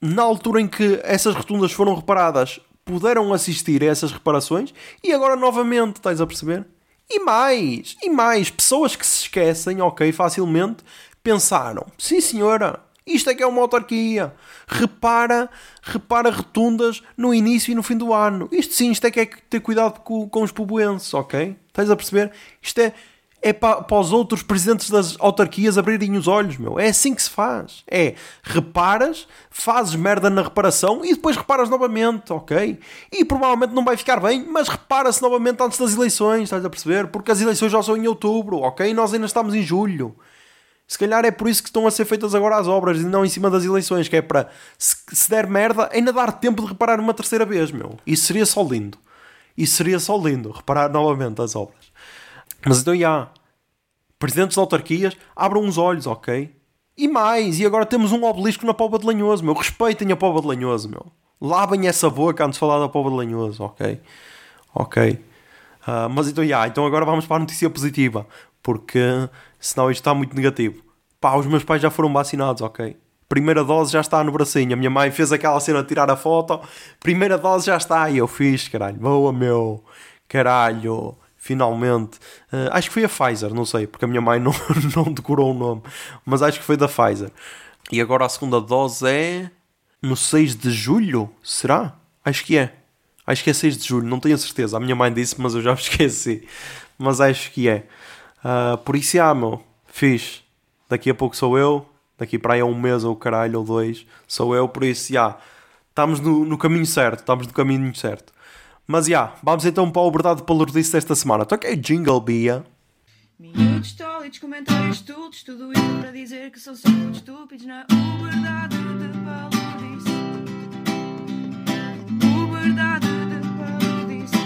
na altura em que essas rotundas foram reparadas, puderam assistir a essas reparações e agora novamente, estás a perceber? E mais, e mais, pessoas que se esquecem, ok, facilmente, pensaram, sim senhora, isto é que é uma autarquia. Repara, repara rotundas no início e no fim do ano. Isto sim, isto é que é ter cuidado com, com os poboenses, ok? Estás a perceber? Isto é, é para, para os outros presidentes das autarquias abrirem os olhos, meu. É assim que se faz. É, reparas, fazes merda na reparação e depois reparas novamente, ok? E provavelmente não vai ficar bem, mas repara-se novamente antes das eleições, estás a perceber? Porque as eleições já são em outubro, ok? Nós ainda estamos em julho. Se calhar é por isso que estão a ser feitas agora as obras e não em cima das eleições, que é para, se, se der merda, ainda dar tempo de reparar uma terceira vez, meu. Isso seria só lindo. Isso seria só lindo, reparar novamente as obras. Mas então, já. Presidentes de autarquias, abram os olhos, ok? E mais, e agora temos um obelisco na Póvoa de Lanhoso, meu. Respeitem a Póvoa de Lanhoso, meu. Lavem essa boca antes de falar da Póvoa de Lanhoso, ok? Ok. Uh, mas então, já. Então agora vamos para a notícia positiva. Porque senão isto está muito negativo. Pá, os meus pais já foram vacinados, ok? Primeira dose já está no bracinho. A minha mãe fez aquela cena de tirar a foto. Primeira dose já está. E eu fiz, caralho. Boa, meu. Caralho. Finalmente. Uh, acho que foi a Pfizer, não sei, porque a minha mãe (laughs) não, não decorou o nome. Mas acho que foi da Pfizer. E agora a segunda dose é. No 6 de julho? Será? Acho que é. Acho que é 6 de julho, não tenho certeza. A minha mãe disse, mas eu já me (laughs) esqueci. Mas acho que é. Uh, por isso, ah, meu, fiz. Daqui a pouco sou eu, daqui para aí a um mês ou caralho ou dois, sou eu, por isso, já, estamos no, no, caminho certo, estamos no caminho certo. Mas já, vamos então para o verdade palurdice desta semana. Toquei Jingle Bia. Minutos tólitos, comentários estúpidos, tudo isso para dizer que são só muito estúpidos na verdade de palurdice. O verdade de palurdice.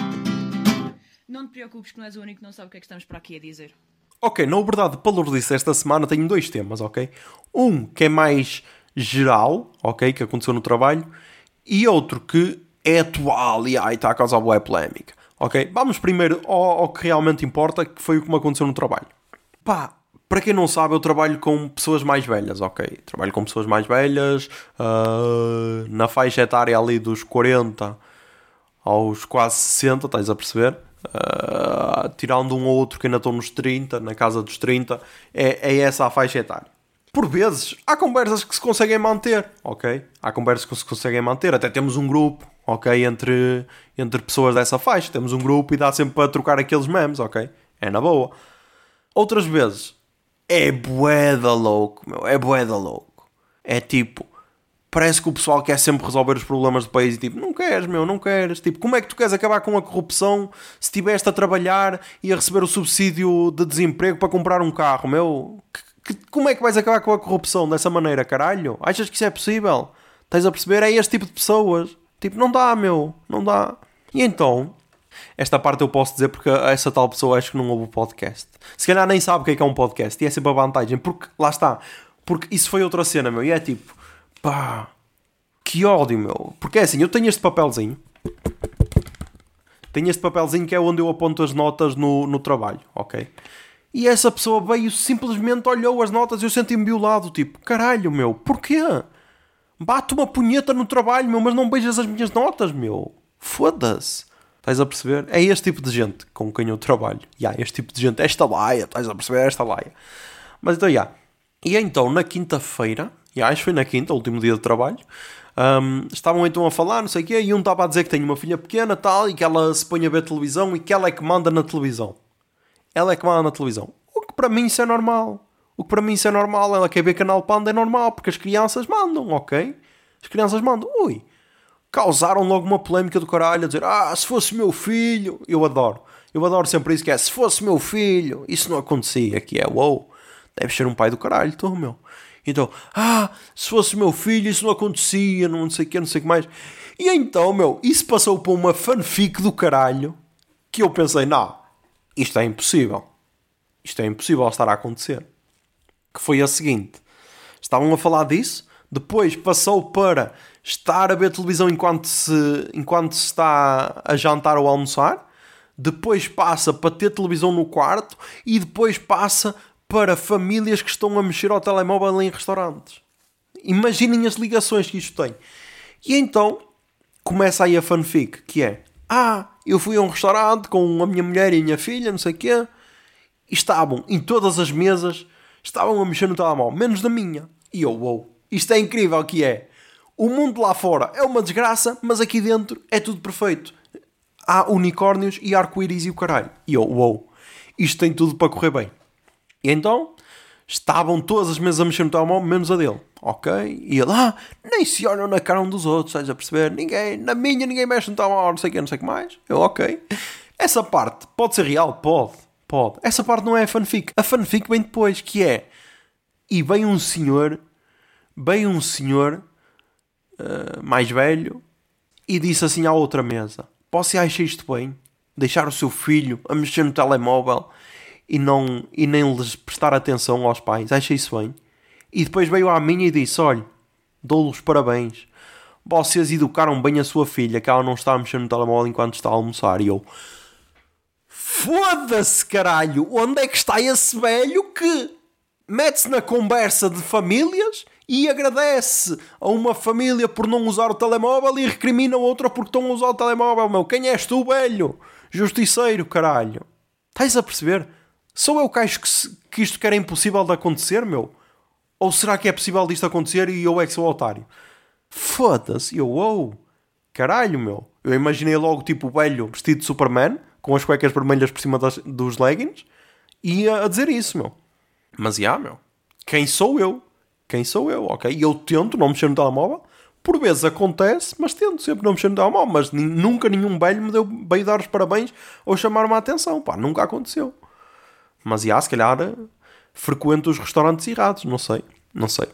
Não te preocupes que não és o único que não sabe o que é que estamos para aqui a dizer. Ok, na verdade, Lourdes esta semana tenho dois temas, ok? Um que é mais geral, ok? Que aconteceu no trabalho, e outro que é atual e ai, está a causar boa polémica, ok? Vamos primeiro ao, ao, que realmente importa, que foi o que me aconteceu no trabalho. Pá, para quem não sabe, eu trabalho com pessoas mais velhas, ok? Trabalho com pessoas mais velhas, uh, na faixa etária ali dos 40 aos quase 60, estás a perceber? Uh, tirando um ou outro que ainda estão nos 30, na casa dos 30, é, é essa a faixa etária. Por vezes, há conversas que se conseguem manter, ok? Há conversas que se conseguem manter, até temos um grupo, ok? Entre, entre pessoas dessa faixa, temos um grupo e dá sempre para trocar aqueles memes, ok? É na boa. Outras vezes, é boeda louco, meu, é boeda louco. É tipo, parece que o pessoal quer sempre resolver os problemas do país e tipo, não queres, meu, não queres. Tipo, como é que tu queres acabar com a corrupção se estiveste a trabalhar e a receber o subsídio de desemprego para comprar um carro, meu? Que, que, como é que vais acabar com a corrupção dessa maneira, caralho? Achas que isso é possível? Estás a perceber? É este tipo de pessoas. Tipo, não dá, meu, não dá. E então, esta parte eu posso dizer porque essa tal pessoa acho que não ouve o podcast. Se calhar nem sabe o que é, que é um podcast e é sempre a vantagem, porque lá está. Porque isso foi outra cena, meu, e é tipo Pá, que ódio, meu. Porque é assim, eu tenho este papelzinho. Tenho este papelzinho que é onde eu aponto as notas no, no trabalho, ok? E essa pessoa veio simplesmente olhou as notas e eu senti-me violado. Tipo, caralho, meu, porquê? Bate uma punheta no trabalho, meu, mas não beijas as minhas notas, meu. Foda-se. Estás a perceber? É este tipo de gente com quem eu trabalho. E yeah, este tipo de gente, esta laia, estás a perceber? Esta laia. Mas então, já. Yeah. E então, na quinta-feira, e acho que foi na quinta, último dia de trabalho. Um, estavam então a falar, não sei o quê, e um estava a dizer que tem uma filha pequena tal, e que ela se põe a ver televisão e que ela é que manda na televisão. Ela é que manda na televisão. O que para mim isso é normal. O que para mim isso é normal. Ela quer ver canal Panda é normal, porque as crianças mandam, ok? As crianças mandam. Ui, causaram logo uma polémica do caralho a dizer: Ah, se fosse meu filho. Eu adoro. Eu adoro sempre isso que é: Se fosse meu filho, isso não acontecia. Que é: Uou, deve ser um pai do caralho, tu, meu. Então, ah, se fosse meu filho isso não acontecia, não sei o que, não sei o que mais. E então, meu, isso passou para uma fanfic do caralho que eu pensei, não, isto é impossível. Isto é impossível estar a acontecer. Que foi a seguinte: estavam a falar disso, depois passou para estar a ver televisão enquanto se, enquanto se está a jantar ou a almoçar, depois passa para ter televisão no quarto e depois passa para famílias que estão a mexer ao telemóvel em restaurantes. Imaginem as ligações que isto tem. E então, começa aí a fanfic, que é Ah, eu fui a um restaurante com a minha mulher e a minha filha, não sei o quê, e estavam em todas as mesas, estavam a mexer no telemóvel, menos na minha. E eu, uou, isto é incrível que é. O mundo lá fora é uma desgraça, mas aqui dentro é tudo perfeito. Há unicórnios e arco-íris e o caralho. E eu, uou, isto tem tudo para correr bem. E então, estavam todas as mesas a mexer no telemóvel, menos a dele. Ok? E ele, ah, nem se olham na cara um dos outros, estás a perceber? Ninguém, na minha, ninguém mexe no telemóvel, não sei o que, não sei o que mais. Eu, ok. Essa parte pode ser real? Pode. Pode. Essa parte não é a fanfic. A fanfic vem depois, que é. E vem um senhor, vem um senhor uh, mais velho e disse assim à outra mesa: Você acha isto bem? Deixar o seu filho a mexer no telemóvel e, não, e nem lhes prestar atenção aos pais? Acha isso bem? E depois veio à minha e disse: Olha, dou-lhes parabéns. Vocês educaram bem a sua filha, que ela não está a mexer no telemóvel enquanto está a almoçar. E eu, Foda-se, caralho! Onde é que está esse velho que mete-se na conversa de famílias e agradece a uma família por não usar o telemóvel e recrimina outra porque estão a usar o telemóvel, meu? Quem és tu, velho? Justiceiro, caralho! Estás a perceber? Sou eu que acho que, que isto que era impossível de acontecer, meu? Ou será que é possível disto acontecer e eu é que sou otário? Foda-se! Eu, uou! Caralho, meu! Eu imaginei logo tipo o velho vestido de Superman com as cuecas vermelhas por cima das, dos leggings e a, a dizer isso, meu. Mas, já, meu. Quem sou eu? Quem sou eu, ok? E eu tento não mexer no telemóvel. Por vezes acontece, mas tento sempre não mexer no telemóvel. Mas nunca nenhum velho me deu, veio dar os parabéns ou chamar-me a atenção. Pá, nunca aconteceu. Mas, já, se calhar frequento os restaurantes errados. Não sei. Não sei.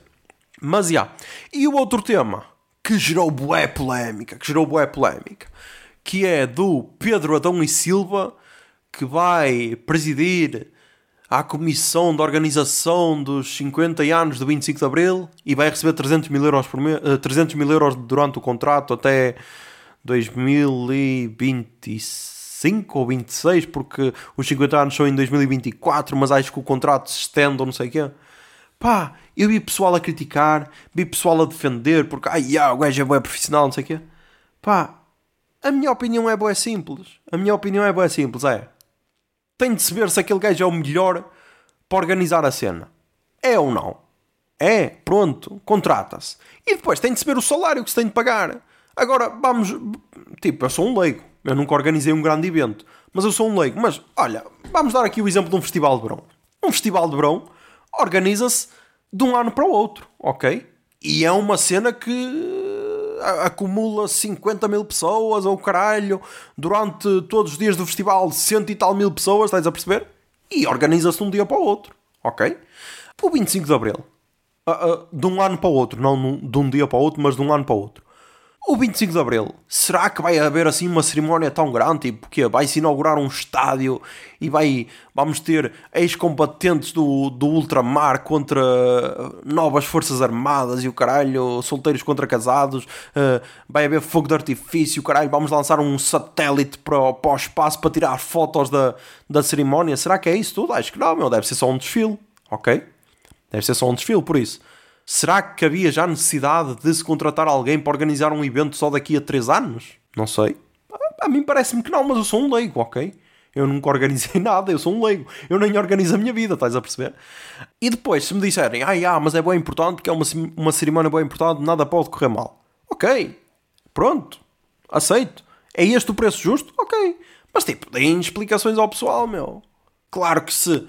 Mas, já. E o outro tema que gerou bué polémica, que gerou bué polémica, que é do Pedro Adão e Silva, que vai presidir a comissão de organização dos 50 anos do 25 de Abril e vai receber 300 mil euros, por mês, 300 mil euros durante o contrato até 2025 ou 26, porque os 50 anos são em 2024, mas acho que o contrato se estende ou não sei o quê. Pá, eu vi pessoal a criticar, vi pessoal a defender, porque ai, ah, o gajo é bem profissional, não sei o quê. Pá, a minha opinião é boa simples. A minha opinião é boa simples, é. Tem de se ver se aquele gajo é o melhor para organizar a cena. É ou não? É, pronto, contrata-se. E depois tem de se ver o salário que se tem de pagar. Agora, vamos. Tipo, eu sou um leigo. Eu nunca organizei um grande evento. Mas eu sou um leigo. Mas, olha, vamos dar aqui o exemplo de um festival de verão. Um festival de verão organiza-se de um ano para o outro, ok? E é uma cena que acumula 50 mil pessoas ou caralho durante todos os dias do festival, cento e tal mil pessoas, estás a perceber? E organiza-se de um dia para o outro, ok? O 25 de Abril, uh, uh, de um ano para o outro, não de um dia para o outro, mas de um ano para o outro o 25 de Abril, será que vai haver assim uma cerimónia tão grande? Tipo, que vai-se inaugurar um estádio e vai, vamos ter ex-combatentes do, do ultramar contra novas forças armadas e o caralho, solteiros contra casados, uh, vai haver fogo de artifício, caralho, vamos lançar um satélite para, para o espaço para tirar fotos da, da cerimónia. Será que é isso tudo? Acho que não, meu, deve ser só um desfile, ok? Deve ser só um desfile, por isso. Será que havia já necessidade de se contratar alguém para organizar um evento só daqui a 3 anos? Não sei. A mim parece-me que não, mas eu sou um leigo, ok? Eu nunca organizei (laughs) nada, eu sou um leigo. Eu nem organizo a minha vida, estás a perceber? E depois, se me disserem, ah, ah mas é bem importante porque é uma, uma cerimónia bem importante, nada pode correr mal. Ok, pronto, aceito. É este o preço justo? Ok. Mas tipo, deem explicações ao pessoal, meu. Claro que se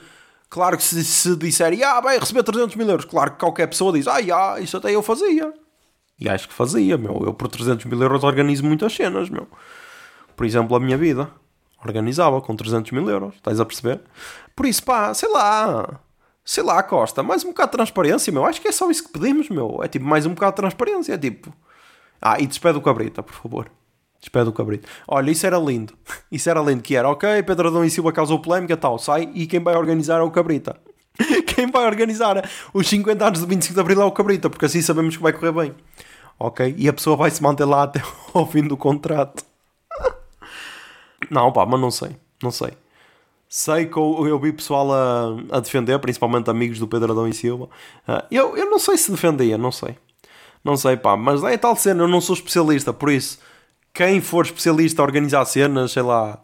Claro que se, se disserem, ah, vai receber 300 mil euros, claro que qualquer pessoa diz, ah, ah, isso até eu fazia. E acho que fazia, meu. Eu por 300 mil euros organizo muitas cenas, meu. Por exemplo, a minha vida. Organizava com 300 mil euros, estás a perceber? Por isso, pá, sei lá. Sei lá, Costa, mais um bocado de transparência, meu. Acho que é só isso que pedimos, meu. É tipo, mais um bocado de transparência. É tipo. Ah, e despede o cabrita, por favor. Despede o cabrito. Olha, isso era lindo. Isso era lindo, que era, ok, Pedro Adão e Silva causou polémica, tal, sai, e quem vai organizar é o cabrita. (laughs) Quem vai organizar os 50 anos de 25 de Abril é o cabrita, porque assim sabemos que vai correr bem. Ok? E a pessoa vai se manter lá até (laughs) ao fim do contrato. (laughs) Não, pá, mas não sei. Não sei. Sei que eu, vi pessoal a, a defender, principalmente amigos do Pedro Adão e Silva. Uh, eu, eu não sei se defendia, não sei. Não sei, pá, mas é tal cena, eu não sou especialista, por isso quem for especialista a organizar cenas, sei lá,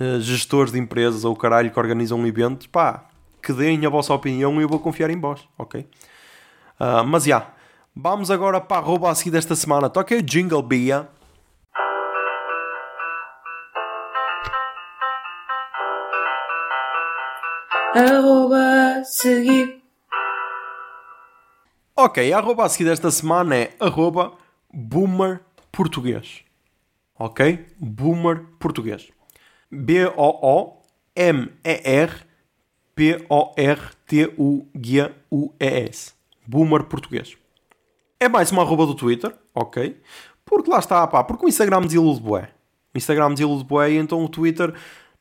uh, gestores de empresas ou caralho que organizam eventos, pá, que deem a vossa opinião e eu vou confiar em vós, ok? Uh, mas já, yeah, vamos agora para a rouba a seguir desta semana. Toca o Jingle Bia. Arroba seguir. Ok, a arroba a seguir desta semana é arroba boomer português. Ok? Boomer português. B-O-O-M-E-R P-O-R-T-U-G-U-E-S. Boomer português. É mais uma arroba do Twitter, ok? Porque lá está, pá, porque o Instagram desilude bué. O Instagram desilude bué e então o Twitter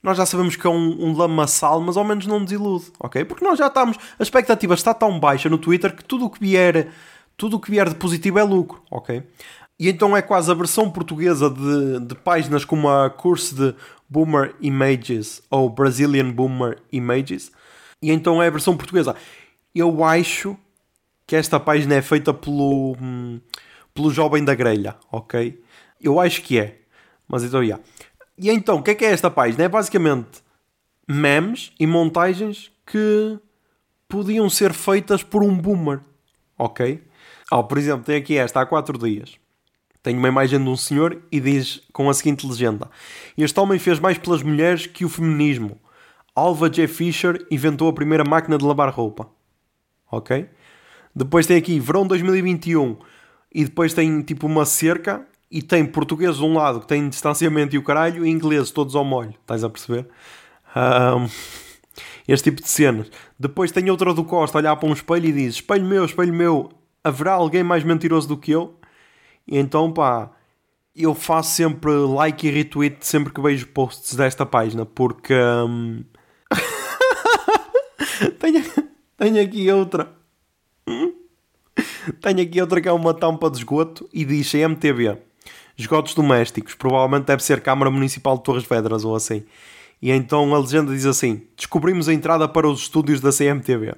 nós já sabemos que é um, um lamaçal, mas ao menos não desilude, ok? Porque nós já estamos, a expectativa está tão baixa no Twitter que tudo o que vier, tudo o que vier de positivo é lucro, ok? E então é quase a versão portuguesa de, de páginas como a curso de Boomer Images ou Brazilian Boomer Images. E então é a versão portuguesa. Eu acho que esta página é feita pelo, hum, pelo jovem da grelha, ok? Eu acho que é. Mas então, já. Yeah. E então, o que é que é esta página? É basicamente memes e montagens que podiam ser feitas por um boomer. Ok? Oh, por exemplo, tem aqui esta há 4 dias. Tem uma imagem de um senhor e diz com a seguinte legenda: Este homem fez mais pelas mulheres que o feminismo. Alva J. Fisher inventou a primeira máquina de lavar roupa. Ok? Depois tem aqui verão 2021 e depois tem tipo uma cerca e tem português de um lado que tem distanciamento e o caralho, e inglês todos ao molho. Estás a perceber? Um, este tipo de cenas. Depois tem outra do Costa olhar para um espelho e diz: Espelho meu, espelho meu, haverá alguém mais mentiroso do que eu? Então, pá, eu faço sempre like e retweet sempre que vejo posts desta página, porque. Um... (laughs) tenho, tenho aqui outra. (laughs) Tenho aqui outra que é uma tampa de esgoto e diz CMTV. Esgotos domésticos, provavelmente deve ser Câmara Municipal de Torres Vedras ou assim. E então a legenda diz assim: Descobrimos a entrada para os estúdios da CMTV.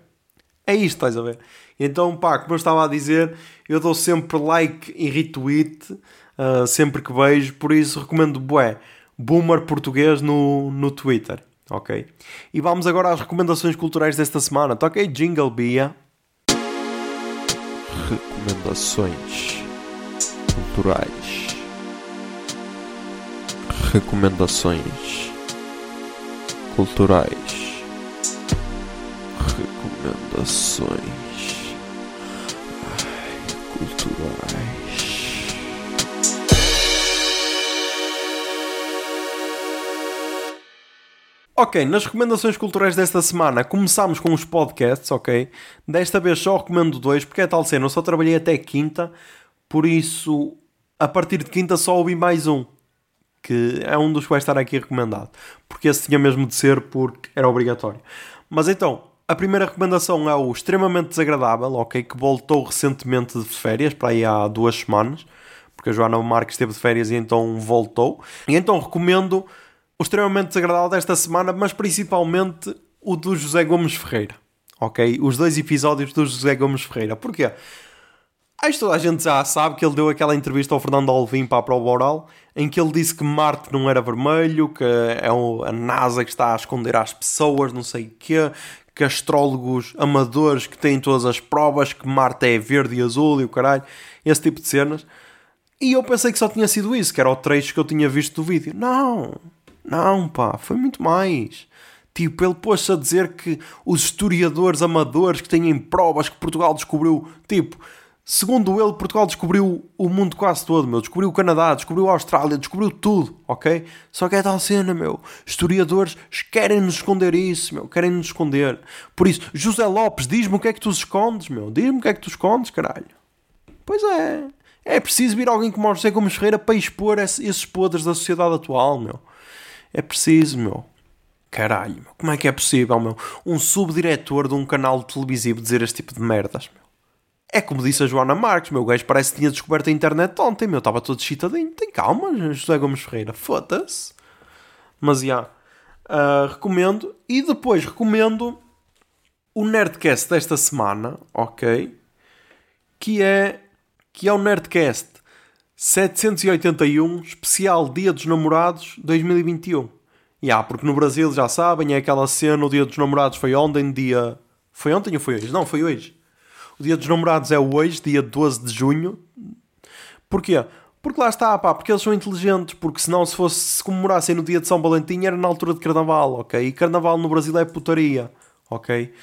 É isto, estás a ver? Então, pá, como eu estava a dizer, eu dou sempre like e retweet uh, sempre que vejo, por isso recomendo bué, Boomer Português no, no Twitter, ok? E vamos agora às recomendações culturais desta semana. Toquei Jingle Bia. Recomendações culturais recomendações culturais, recomendações culturais. Ok, nas recomendações culturais desta semana começámos com os podcasts, ok? Desta vez só recomendo dois, porque é tal cena, eu só trabalhei até quinta, por isso a partir de quinta só ouvi mais um que é um dos que vai estar aqui recomendado, porque esse tinha mesmo de ser porque era obrigatório. Mas então, a primeira recomendação é o extremamente desagradável, ok, que voltou recentemente de férias, para aí há duas semanas, porque a Joana Marques esteve de férias e então voltou. E então recomendo o extremamente desagradável desta semana, mas principalmente o do José Gomes Ferreira, ok? Os dois episódios do José Gomes Ferreira. Porquê? Que toda a gente já sabe que ele deu aquela entrevista ao Fernando Alvim para a prova oral em que ele disse que Marte não era vermelho, que é a NASA que está a esconder às pessoas, não sei o quê, que astrólogos amadores que têm todas as provas, que Marte é verde e azul e o caralho, esse tipo de cenas. E eu pensei que só tinha sido isso, que era o trecho que eu tinha visto do vídeo. Não, não, pá, foi muito mais. Tipo, ele pôs-se a dizer que os historiadores amadores que têm provas que Portugal descobriu, tipo, Segundo ele, Portugal descobriu o mundo quase todo, meu. Descobriu o Canadá, descobriu a Austrália, descobriu tudo, ok? Só que é tal cena, meu. Historiadores querem-nos esconder isso, meu. Querem-nos esconder. Por isso, José Lopes, diz-me o que é que tu escondes, meu. Diz-me o que é que tu escondes, caralho. Pois é. É preciso vir alguém como José Gomes Ferreira para expor esses podres da sociedade atual, meu. É preciso, meu. Caralho, meu. Como é que é possível, meu? Um subdiretor de um canal televisivo dizer este tipo de merdas, meu. É como disse a Joana Marques, meu gajo parece que tinha descoberto a internet ontem, meu, estava todo excitadinho. Tem calma, José Gomes Ferreira, foda-se. Mas já, yeah, uh, recomendo. E depois recomendo o Nerdcast desta semana, ok? Que é, que é o Nerdcast 781, especial Dia dos Namorados 2021. E yeah, porque no Brasil já sabem, é aquela cena, o Dia dos Namorados foi ontem, dia. Foi ontem ou foi hoje? Não, foi hoje. O Dia dos Namorados é hoje, dia 12 de junho. Porquê? Porque lá está, pá, porque eles são inteligentes, porque senão se fosse se comemorassem no dia de São Valentim era na altura de Carnaval, ok? E Carnaval no Brasil é putaria, ok?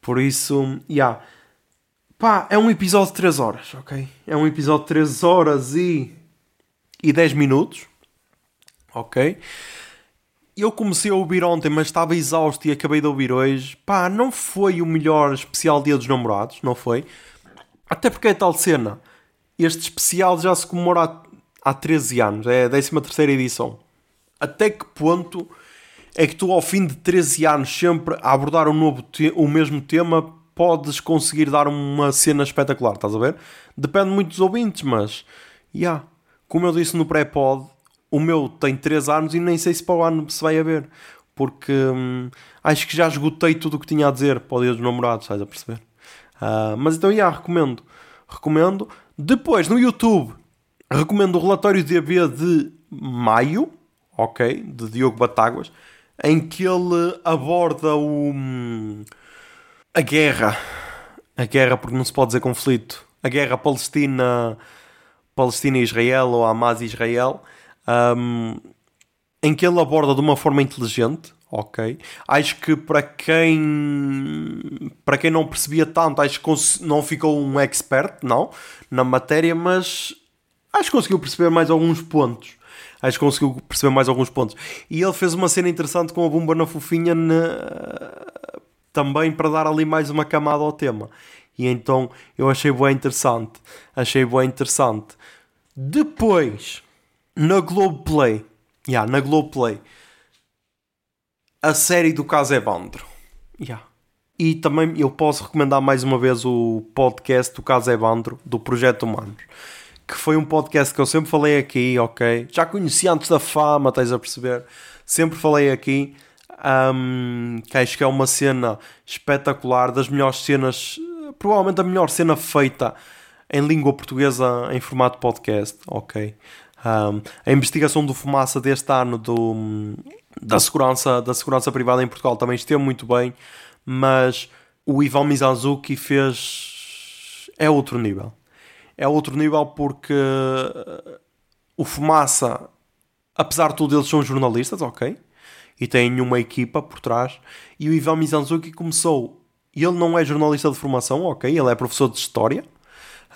Por isso, já. Yeah. Pá, é um episódio de 3 horas, ok? É um episódio de 3 horas e, e 10 minutos, ok? Eu comecei a ouvir ontem, mas estava exausto e acabei de ouvir hoje. Pá, não foi o melhor especial Dia dos Namorados, não foi? Até porque é tal cena. Este especial já se comemora há, há 13 anos, é a 13 edição. Até que ponto é que tu, ao fim de 13 anos, sempre a abordar um novo o mesmo tema, podes conseguir dar uma cena espetacular, estás a ver? Depende muito dos ouvintes, mas, yeah, como eu disse no pré-pod, o meu tem 3 anos e nem sei se para o ano se vai haver. Porque hum, acho que já esgotei tudo o que tinha a dizer para o dia dos namorados, estás a perceber? Uh, mas então, já, yeah, recomendo. Recomendo. Depois, no YouTube, recomendo o relatório de AB de maio, ok? De Diogo Batáguas, em que ele aborda o, hum, a guerra. A guerra, porque não se pode dizer conflito. A guerra Palestina, Palestina Israel ou Hamas Israel um, em que ele aborda de uma forma inteligente, ok? Acho que para quem para quem não percebia tanto, acho que não ficou um expert, não, na matéria, mas acho que conseguiu perceber mais alguns pontos. Acho que conseguiu perceber mais alguns pontos. E ele fez uma cena interessante com a bomba na fofinha na... também para dar ali mais uma camada ao tema. E então eu achei bem interessante. Achei bem interessante. Depois, na Globoplay, yeah, na Globoplay, a série do caso Evandro. Yeah. E também eu posso recomendar mais uma vez o podcast do caso Evandro, do Projeto Humanos. Que foi um podcast que eu sempre falei aqui, ok? Já conheci antes da fama, estás a perceber? Sempre falei aqui. Um, que acho que é uma cena espetacular, das melhores cenas, provavelmente a melhor cena feita em língua portuguesa em formato podcast, ok? Um, a investigação do Fumaça deste ano do, da, segurança, da segurança privada em Portugal também esteve muito bem, mas o Ivan Mizanzuki fez. é outro nível. É outro nível porque o Fumaça, apesar de tudo, eles são jornalistas, ok? E têm uma equipa por trás. E o Ivan Mizanzuki começou. Ele não é jornalista de formação, ok? Ele é professor de história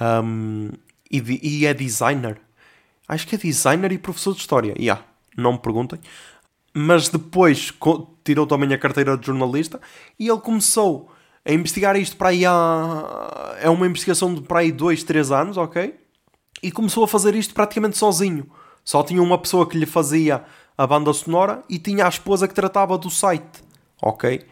um, e, e é designer Acho que é designer e professor de história. Yeah, não me perguntem. Mas depois tirou também a carteira de jornalista e ele começou a investigar isto para aí há. É uma investigação de para aí 2, 3 anos, ok? E começou a fazer isto praticamente sozinho. Só tinha uma pessoa que lhe fazia a banda sonora e tinha a esposa que tratava do site, ok?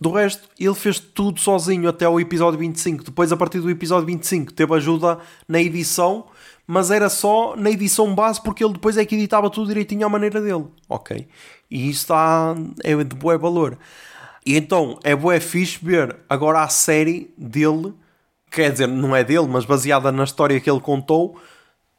Do resto, ele fez tudo sozinho até o episódio 25. Depois, a partir do episódio 25, teve ajuda na edição mas era só na edição base porque ele depois é que editava tudo direitinho à maneira dele. Ok. E isso está, é de bom valor. E então é bué fixe ver agora a série dele, quer dizer, não é dele, mas baseada na história que ele contou,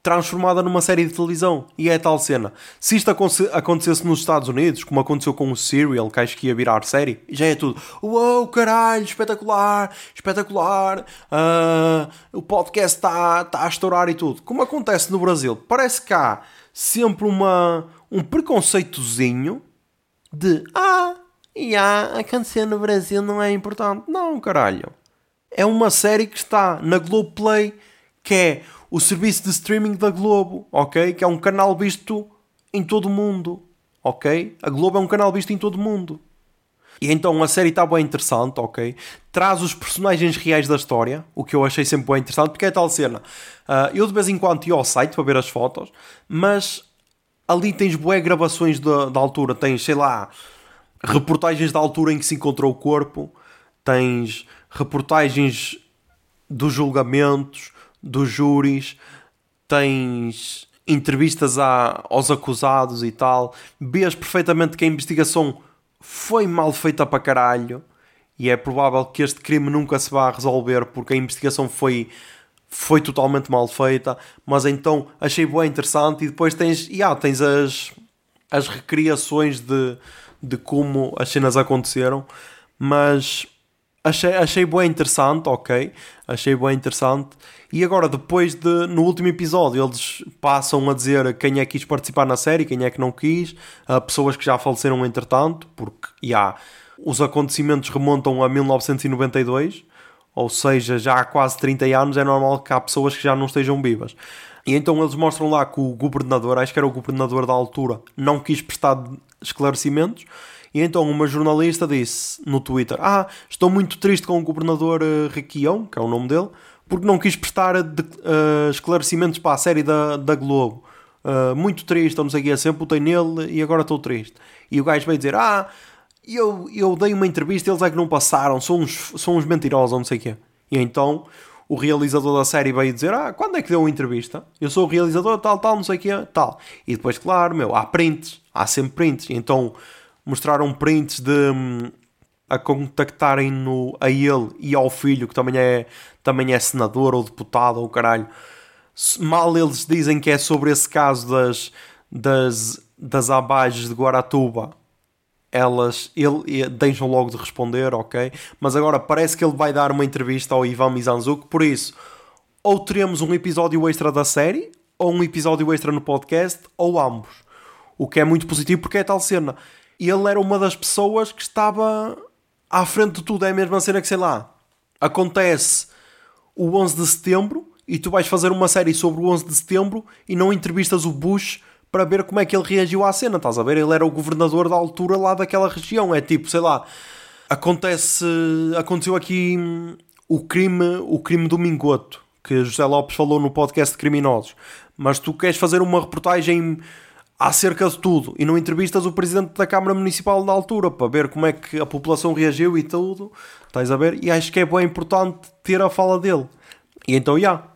transformada numa série de televisão. E é tal cena. Se isto acontecesse nos Estados Unidos, como aconteceu com o Serial, que acho que ia virar série, já é tudo. Uou, caralho, espetacular, espetacular. Uh, o podcast está tá a estourar e tudo. Como acontece no Brasil, parece que há sempre uma, um preconceitozinho de ah, e há acontecer no Brasil não é importante. Não, caralho. É uma série que está na Globoplay que é o serviço de streaming da Globo, ok? Que é um canal visto em todo o mundo, ok? A Globo é um canal visto em todo o mundo. E então a série está bem interessante, ok? Traz os personagens reais da história, o que eu achei sempre bem interessante, porque é tal cena. Uh, eu de vez em quando ia ao site para ver as fotos, mas ali tens boé gravações da, da altura, tens, sei lá, reportagens da altura em que se encontrou o corpo, tens reportagens dos julgamentos, dos júris, tens entrevistas a, aos acusados e tal, vês perfeitamente que a investigação foi mal feita para caralho e é provável que este crime nunca se vá resolver porque a investigação foi foi totalmente mal feita, mas então achei bem interessante. E depois tens, yeah, tens as, as recriações de, de como as cenas aconteceram, mas achei, achei bem interessante, ok? Achei bem interessante. E agora, depois de, no último episódio, eles passam a dizer quem é que quis participar na série, quem é que não quis, uh, pessoas que já faleceram entretanto, porque, já, yeah, os acontecimentos remontam a 1992, ou seja, já há quase 30 anos, é normal que há pessoas que já não estejam vivas. E então eles mostram lá que o governador, acho que era o governador da altura, não quis prestar esclarecimentos. E então uma jornalista disse no Twitter: Ah, estou muito triste com o governador uh, Requião, que é o nome dele, porque não quis prestar de, uh, esclarecimentos para a série da, da Globo. Uh, muito triste, ou não sei o que, sempre botei nele e agora estou triste. E o gajo veio dizer: Ah, eu, eu dei uma entrevista, eles é que não passaram, são uns, são uns mentirosos, não sei o quê. E então o realizador da série veio dizer: Ah, quando é que deu a entrevista? Eu sou o realizador, tal, tal, não sei o quê, tal. E depois, claro, meu, há prints, há sempre prints. Então mostraram prints de. Hum, a contactarem no, a ele e ao filho, que também é, também é senador ou deputado ou caralho. Mal eles dizem que é sobre esse caso das, das, das abages de Guaratuba elas ele deixam logo de responder, ok? Mas agora parece que ele vai dar uma entrevista ao Ivan Mizanzuki, por isso, ou teremos um episódio extra da série, ou um episódio extra no podcast, ou ambos. O que é muito positivo porque é tal cena. Ele era uma das pessoas que estava à frente de tudo, é a mesma cena que sei lá. Acontece o 11 de setembro e tu vais fazer uma série sobre o 11 de setembro e não entrevistas o Bush para ver como é que ele reagiu à cena, estás a ver? Ele era o governador da altura lá daquela região, é tipo, sei lá, acontece, aconteceu aqui hum, o crime, o crime do Mingoto, que José Lopes falou no podcast de criminosos, mas tu queres fazer uma reportagem acerca de tudo e não entrevistas o presidente da Câmara Municipal da altura para ver como é que a população reagiu e tudo, estás a ver? E acho que é bem importante ter a fala dele. E então, já. Yeah.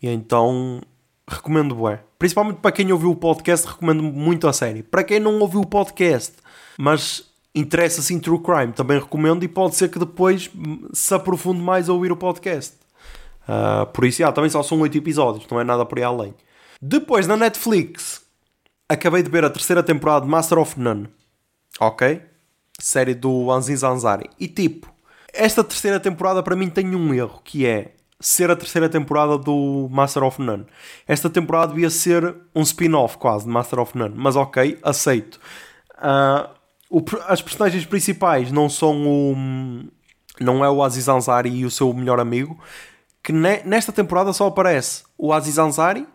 E então, recomendo bué. Principalmente para quem ouviu o podcast, recomendo muito a série. Para quem não ouviu o podcast, mas interessa-se em True Crime, também recomendo e pode ser que depois se aprofunde mais a ouvir o podcast. Uh, por isso, yeah, também só são 8 episódios, não é nada por aí além. Depois, na Netflix, acabei de ver a terceira temporada de Master of None. Ok? Série do Aziz Ansari. E tipo, esta terceira temporada para mim tem um erro, que é ser a terceira temporada do Master of None. Esta temporada devia ser um spin-off quase de Master of None, mas ok, aceito. Uh, o, as personagens principais não são o. Não é o Aziz Ansari e o seu melhor amigo, que ne, nesta temporada só aparece o Aziz Ansari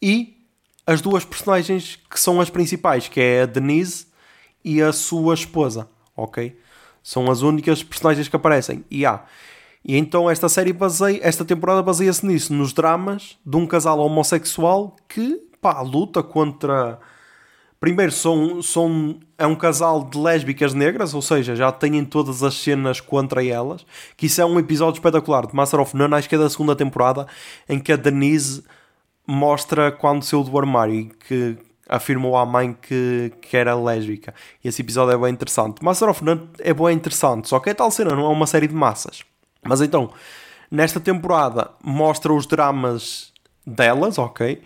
e as duas personagens que são as principais, que é a Denise e a sua esposa, ok? São as únicas personagens que aparecem. E há. E então esta série baseia, esta temporada baseia-se nisso, nos dramas de um casal homossexual que, pá, luta contra... Primeiro, são, são, é um casal de lésbicas negras, ou seja, já têm todas as cenas contra elas, que isso é um episódio espetacular de Master of None, acho que é da segunda temporada, em que a Denise mostra quando saiu do armário e que afirmou à mãe que, que era lésbica. E esse episódio é bem interessante. Master of None é bem interessante, só que é tal cena, não é uma série de massas. Mas então, nesta temporada mostra os dramas delas, ok?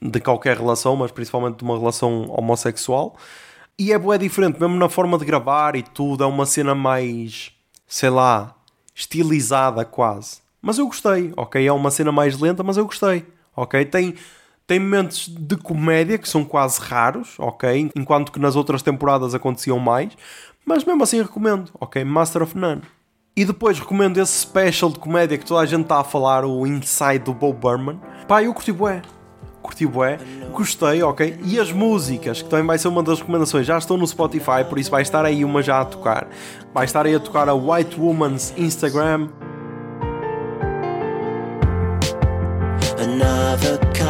De qualquer relação, mas principalmente de uma relação homossexual. E é bué diferente, mesmo na forma de gravar e tudo, é uma cena mais, sei lá, estilizada quase. Mas eu gostei, ok? É uma cena mais lenta, mas eu gostei, ok? Tem, tem momentos de comédia que são quase raros, ok? Enquanto que nas outras temporadas aconteciam mais. Mas mesmo assim recomendo, ok? Master of None. E depois recomendo esse special de comédia que toda a gente está a falar, o Inside do Bo Burnham. Pá, eu curti bué. Curti bué. Gostei, ok? E as músicas, que também vai ser uma das recomendações, já estão no Spotify, por isso vai estar aí uma já a tocar. Vai estar aí a tocar a White Woman's Instagram.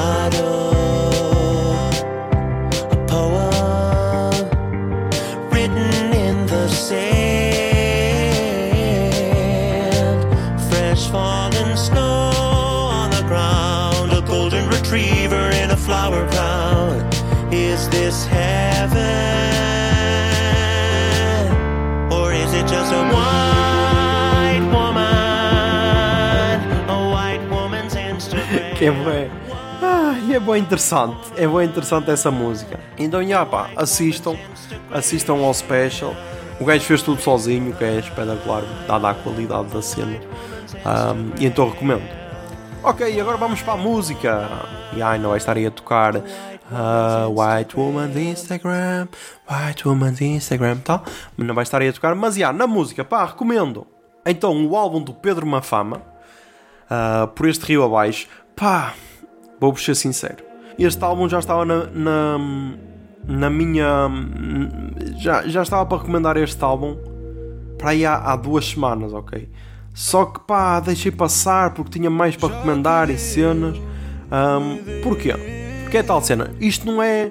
tomorrow. É bem interessante, é bem interessante essa música. Então, já pá, assistam, assistam ao special. O gajo fez tudo sozinho, que é espetacular, dada a qualidade da cena. Um, e então recomendo. Ok, agora vamos para a música. E ai, não vai estar aí a tocar uh, White Woman's Instagram, White Woman's Instagram, tal. Não vai estar aí a tocar, mas já, na música, pá, recomendo. Então, o álbum do Pedro Mafama, uh, por este rio abaixo, pá, vou-vos ser sincero. Este álbum já estava na, na, na minha. Já, já estava para recomendar este álbum para aí há, há duas semanas, ok? Só que pá, deixei passar porque tinha mais para recomendar e cenas. Um, porquê? Porque é tal cena. Isto não é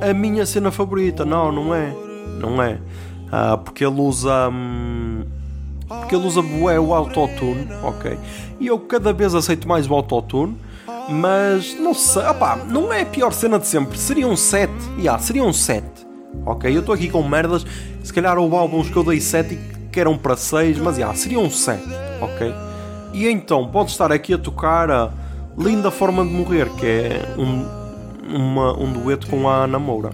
a minha cena favorita, não, não é. Não é. Uh, porque ele usa. Um, porque ele usa bué, o autotune, ok? E eu cada vez aceito mais o autotune, mas não sei, opá, não é a pior cena de sempre. Seria um 7, yeah, seria um 7, ok? Eu estou aqui com merdas, se calhar houve álbuns que eu dei 7 e que eram para 6, mas yeah, seria um 7, ok? E então, pode estar aqui a tocar a Linda Forma de Morrer, que é um, uma, um dueto com a Ana Moura.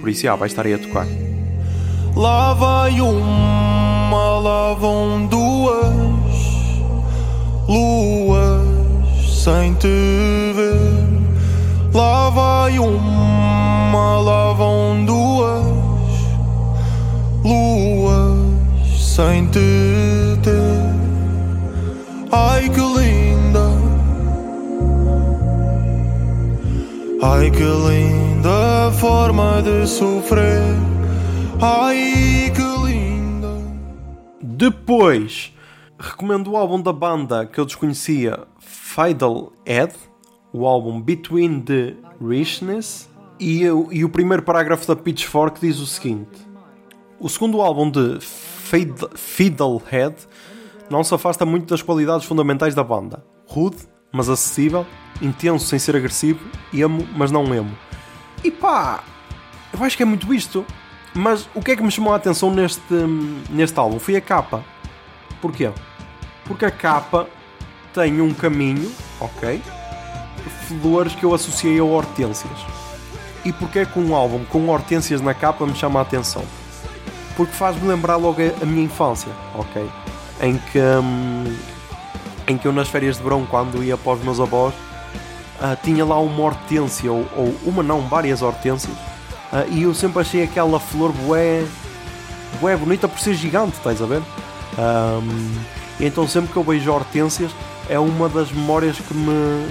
Por isso, yeah, vai estar aí a tocar. Lá vai uma, lá vão duas luas sem te ver. Lá vai uma, lá vão duas luas sem te ter. Ai que linda, ai que linda forma de sofrer. Ai que linda. Depois, recomendo o álbum da banda que eu desconhecia, Ed, o álbum Between the Richness, e, e o primeiro parágrafo da Pitchfork diz o seguinte: O segundo álbum de Fiddlehead não se afasta muito das qualidades fundamentais da banda. Rude, mas acessível, intenso sem ser agressivo, emo, mas não emo. E pá, eu acho que é muito isto. Mas o que é que me chamou a atenção neste, neste álbum? Foi a capa. Porquê? Porque a capa tem um caminho, ok? Flores que eu associei a hortênsias. E porquê que um álbum com hortênsias na capa me chama a atenção? Porque faz-me lembrar logo a minha infância, ok? Em que, hum, em que eu nas férias de verão, quando ia para os meus avós, uh, tinha lá uma hortênsia, ou, ou, uma não, várias hortênsias, uh, e eu sempre achei aquela flor bué, bué bonita por ser gigante, estás a ver? Um, então sempre que eu vejo hortênsias é uma das memórias que me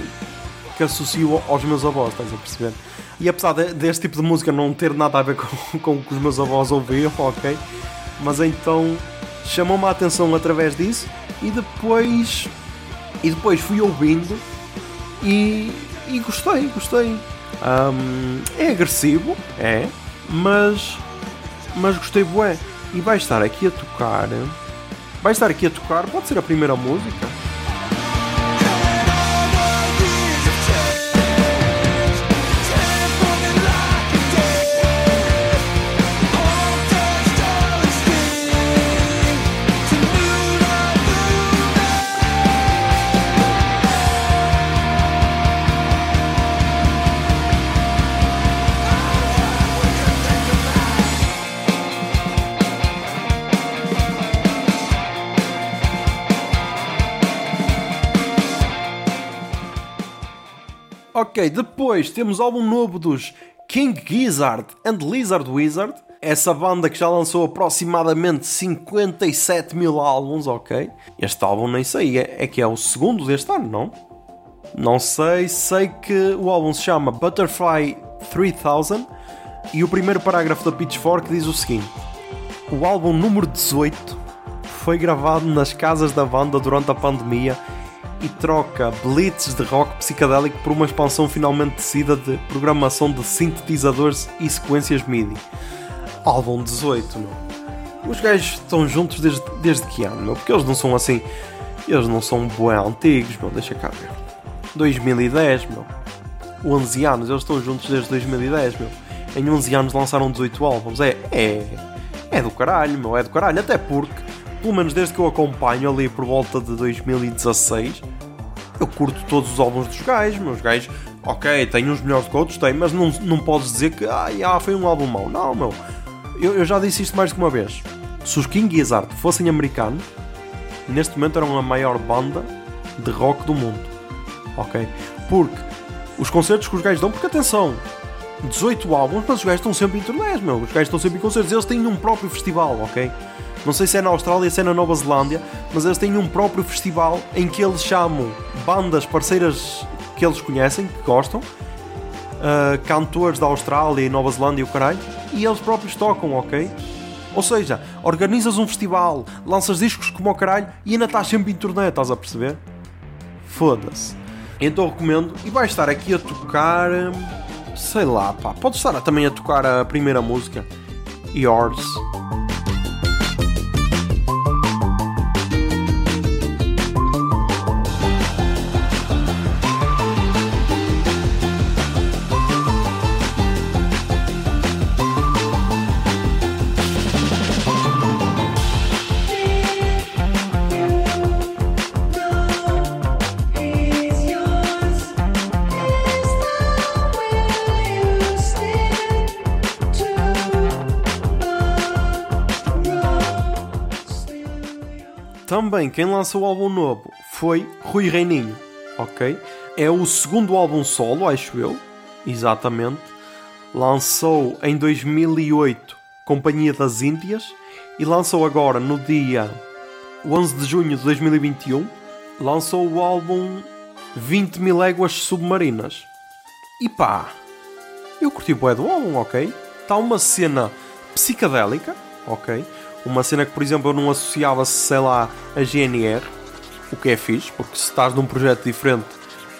que associo aos meus avós, estás a perceber? E apesar de, deste tipo de música não ter nada a ver com, (laughs) com o que os meus avós ouviam, (laughs) ok? Mas então chamou-me a atenção através disso e depois e depois fui ouvindo e, e gostei, gostei. Um, é agressivo, é, mas mas gostei bué. E vai estar aqui a tocar vai estar aqui a tocar, pode ser a primeira música. Ok, depois temos álbum novo dos King Gizzard and Lizard Wizard. Essa banda que já lançou aproximadamente 57 mil álbuns, ok? Este álbum nem sei, é, é que é o segundo deste ano, não? Não sei, sei que o álbum se chama Butterfly 3000 e o primeiro parágrafo da Pitchfork diz o seguinte: O álbum número 18 foi gravado nas casas da banda durante a pandemia e troca blitzes de rock psicadélico por uma expansão finalmente decida de programação de sintetizadores e sequências MIDI. Álbum 18, meu. Os gajos estão juntos desde, desde que ano, meu? Porque eles não são assim. Eles não são bué antigos, meu. Deixa cá ver. 2010, meu. 11 anos, eles estão juntos desde 2010, meu. Em 11 anos lançaram 18 álbuns. É, é, é do caralho, meu. É do caralho. Até porque pelo menos desde que eu acompanho ali por volta de 2016, eu curto todos os álbuns dos gajos, meus gajos, ok, tem uns melhores que outros, tem, mas não, não podes dizer que ah, yeah, foi um álbum mau. Não, meu. Eu, eu já disse isto mais de uma vez. Se os King Gizzard fossem americanos, neste momento eram a maior banda de rock do mundo. Ok? Porque os concertos que os gajos dão, porque atenção, 18 álbuns, mas os gajos estão sempre em turnés, meu. Os gajos estão sempre em concertos. Eles têm um próprio festival, ok? Não sei se é na Austrália, se é na Nova Zelândia, mas eles têm um próprio festival em que eles chamam bandas parceiras que eles conhecem, que gostam, uh, cantores da Austrália e Nova Zelândia e o caralho, e eles próprios tocam, ok? Ou seja, organizas um festival, lanças discos como o caralho e ainda estás sempre em turnê, estás a perceber? Foda-se. Então recomendo, e vais estar aqui a tocar. Sei lá, pá, pode estar também a tocar a primeira música, Yours. Também quem lançou o álbum novo foi Rui Reininho, ok? É o segundo álbum solo, acho eu, exatamente. Lançou em 2008 Companhia das Índias e lançou agora no dia 11 de junho de 2021 lançou o álbum 20 mil léguas submarinas. E pá, eu curti o do álbum, ok? Está uma cena psicadélica, ok? Uma cena que, por exemplo, eu não associava, sei lá, a GNR, o que é fixe, porque se estás num projeto diferente,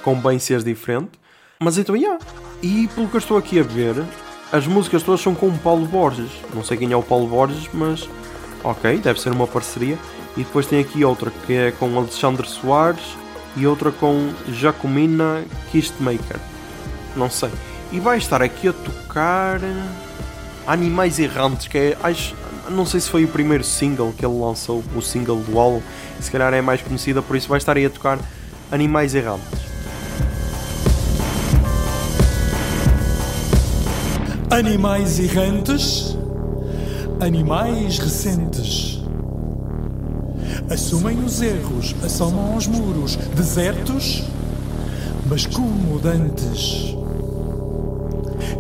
convém seres diferente. Mas então, yeah. E pelo que eu estou aqui a ver, as músicas todas são com o Paulo Borges. Não sei quem é o Paulo Borges, mas ok, deve ser uma parceria. E depois tem aqui outra que é com Alexandre Soares e outra com Jacomina Kistmaker. Não sei. E vai estar aqui a tocar Animais Errantes, que é, acho, não sei se foi o primeiro single que ele lançou, o single do álbum, se calhar é mais conhecida, por isso vai estar aí a tocar Animais Errantes. Animais errantes, animais recentes. Assumem os erros, assomam os muros, desertos, mas como dantes.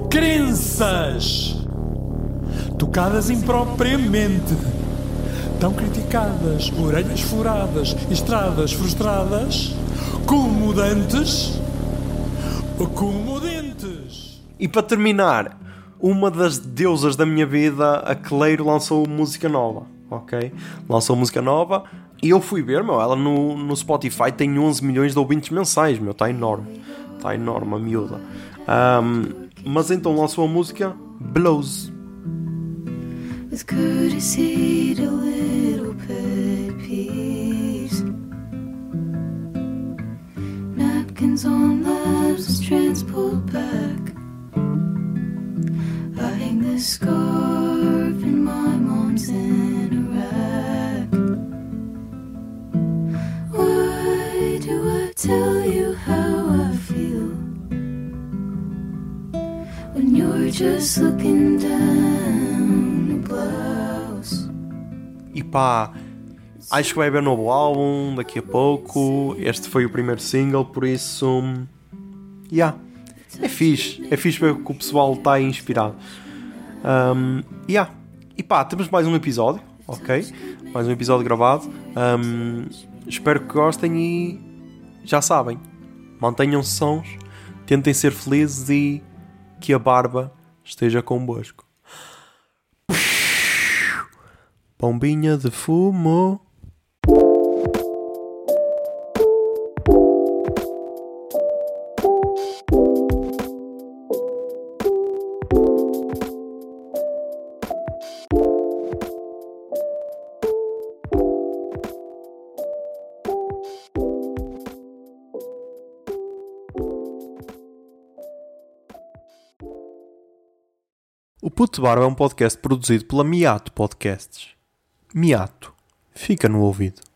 Crenças! Tocadas impropriamente, tão criticadas, orelhas furadas, estradas frustradas, como dentes, como dentes. E para terminar, uma das deusas da minha vida, a Cleiro, lançou música nova, ok? Lançou música nova e eu fui ver, meu, ela no, no Spotify tem 11 milhões de ouvintes mensais, meu, está enorme. Está enorme a miúda. Um, mas então lançou a música Blows with courtesy to little pet peeves. Napkins on laps, transport back. I hang the scarf in my mom's in Iraq. Why do I tell you how I feel when you're just looking down? E pá, acho que vai haver novo álbum daqui a pouco. Este foi o primeiro single, por isso. Yeah. É fixe. É fixe ver que o pessoal está inspirado. Um, yeah. E pá, temos mais um episódio, ok? Mais um episódio gravado. Um, espero que gostem e já sabem. Mantenham-se sons, tentem ser felizes e que a barba esteja convosco. Pombinha de fumo. O Puto Barba é um podcast produzido pela Miato Podcasts. Miato. Fica no ouvido.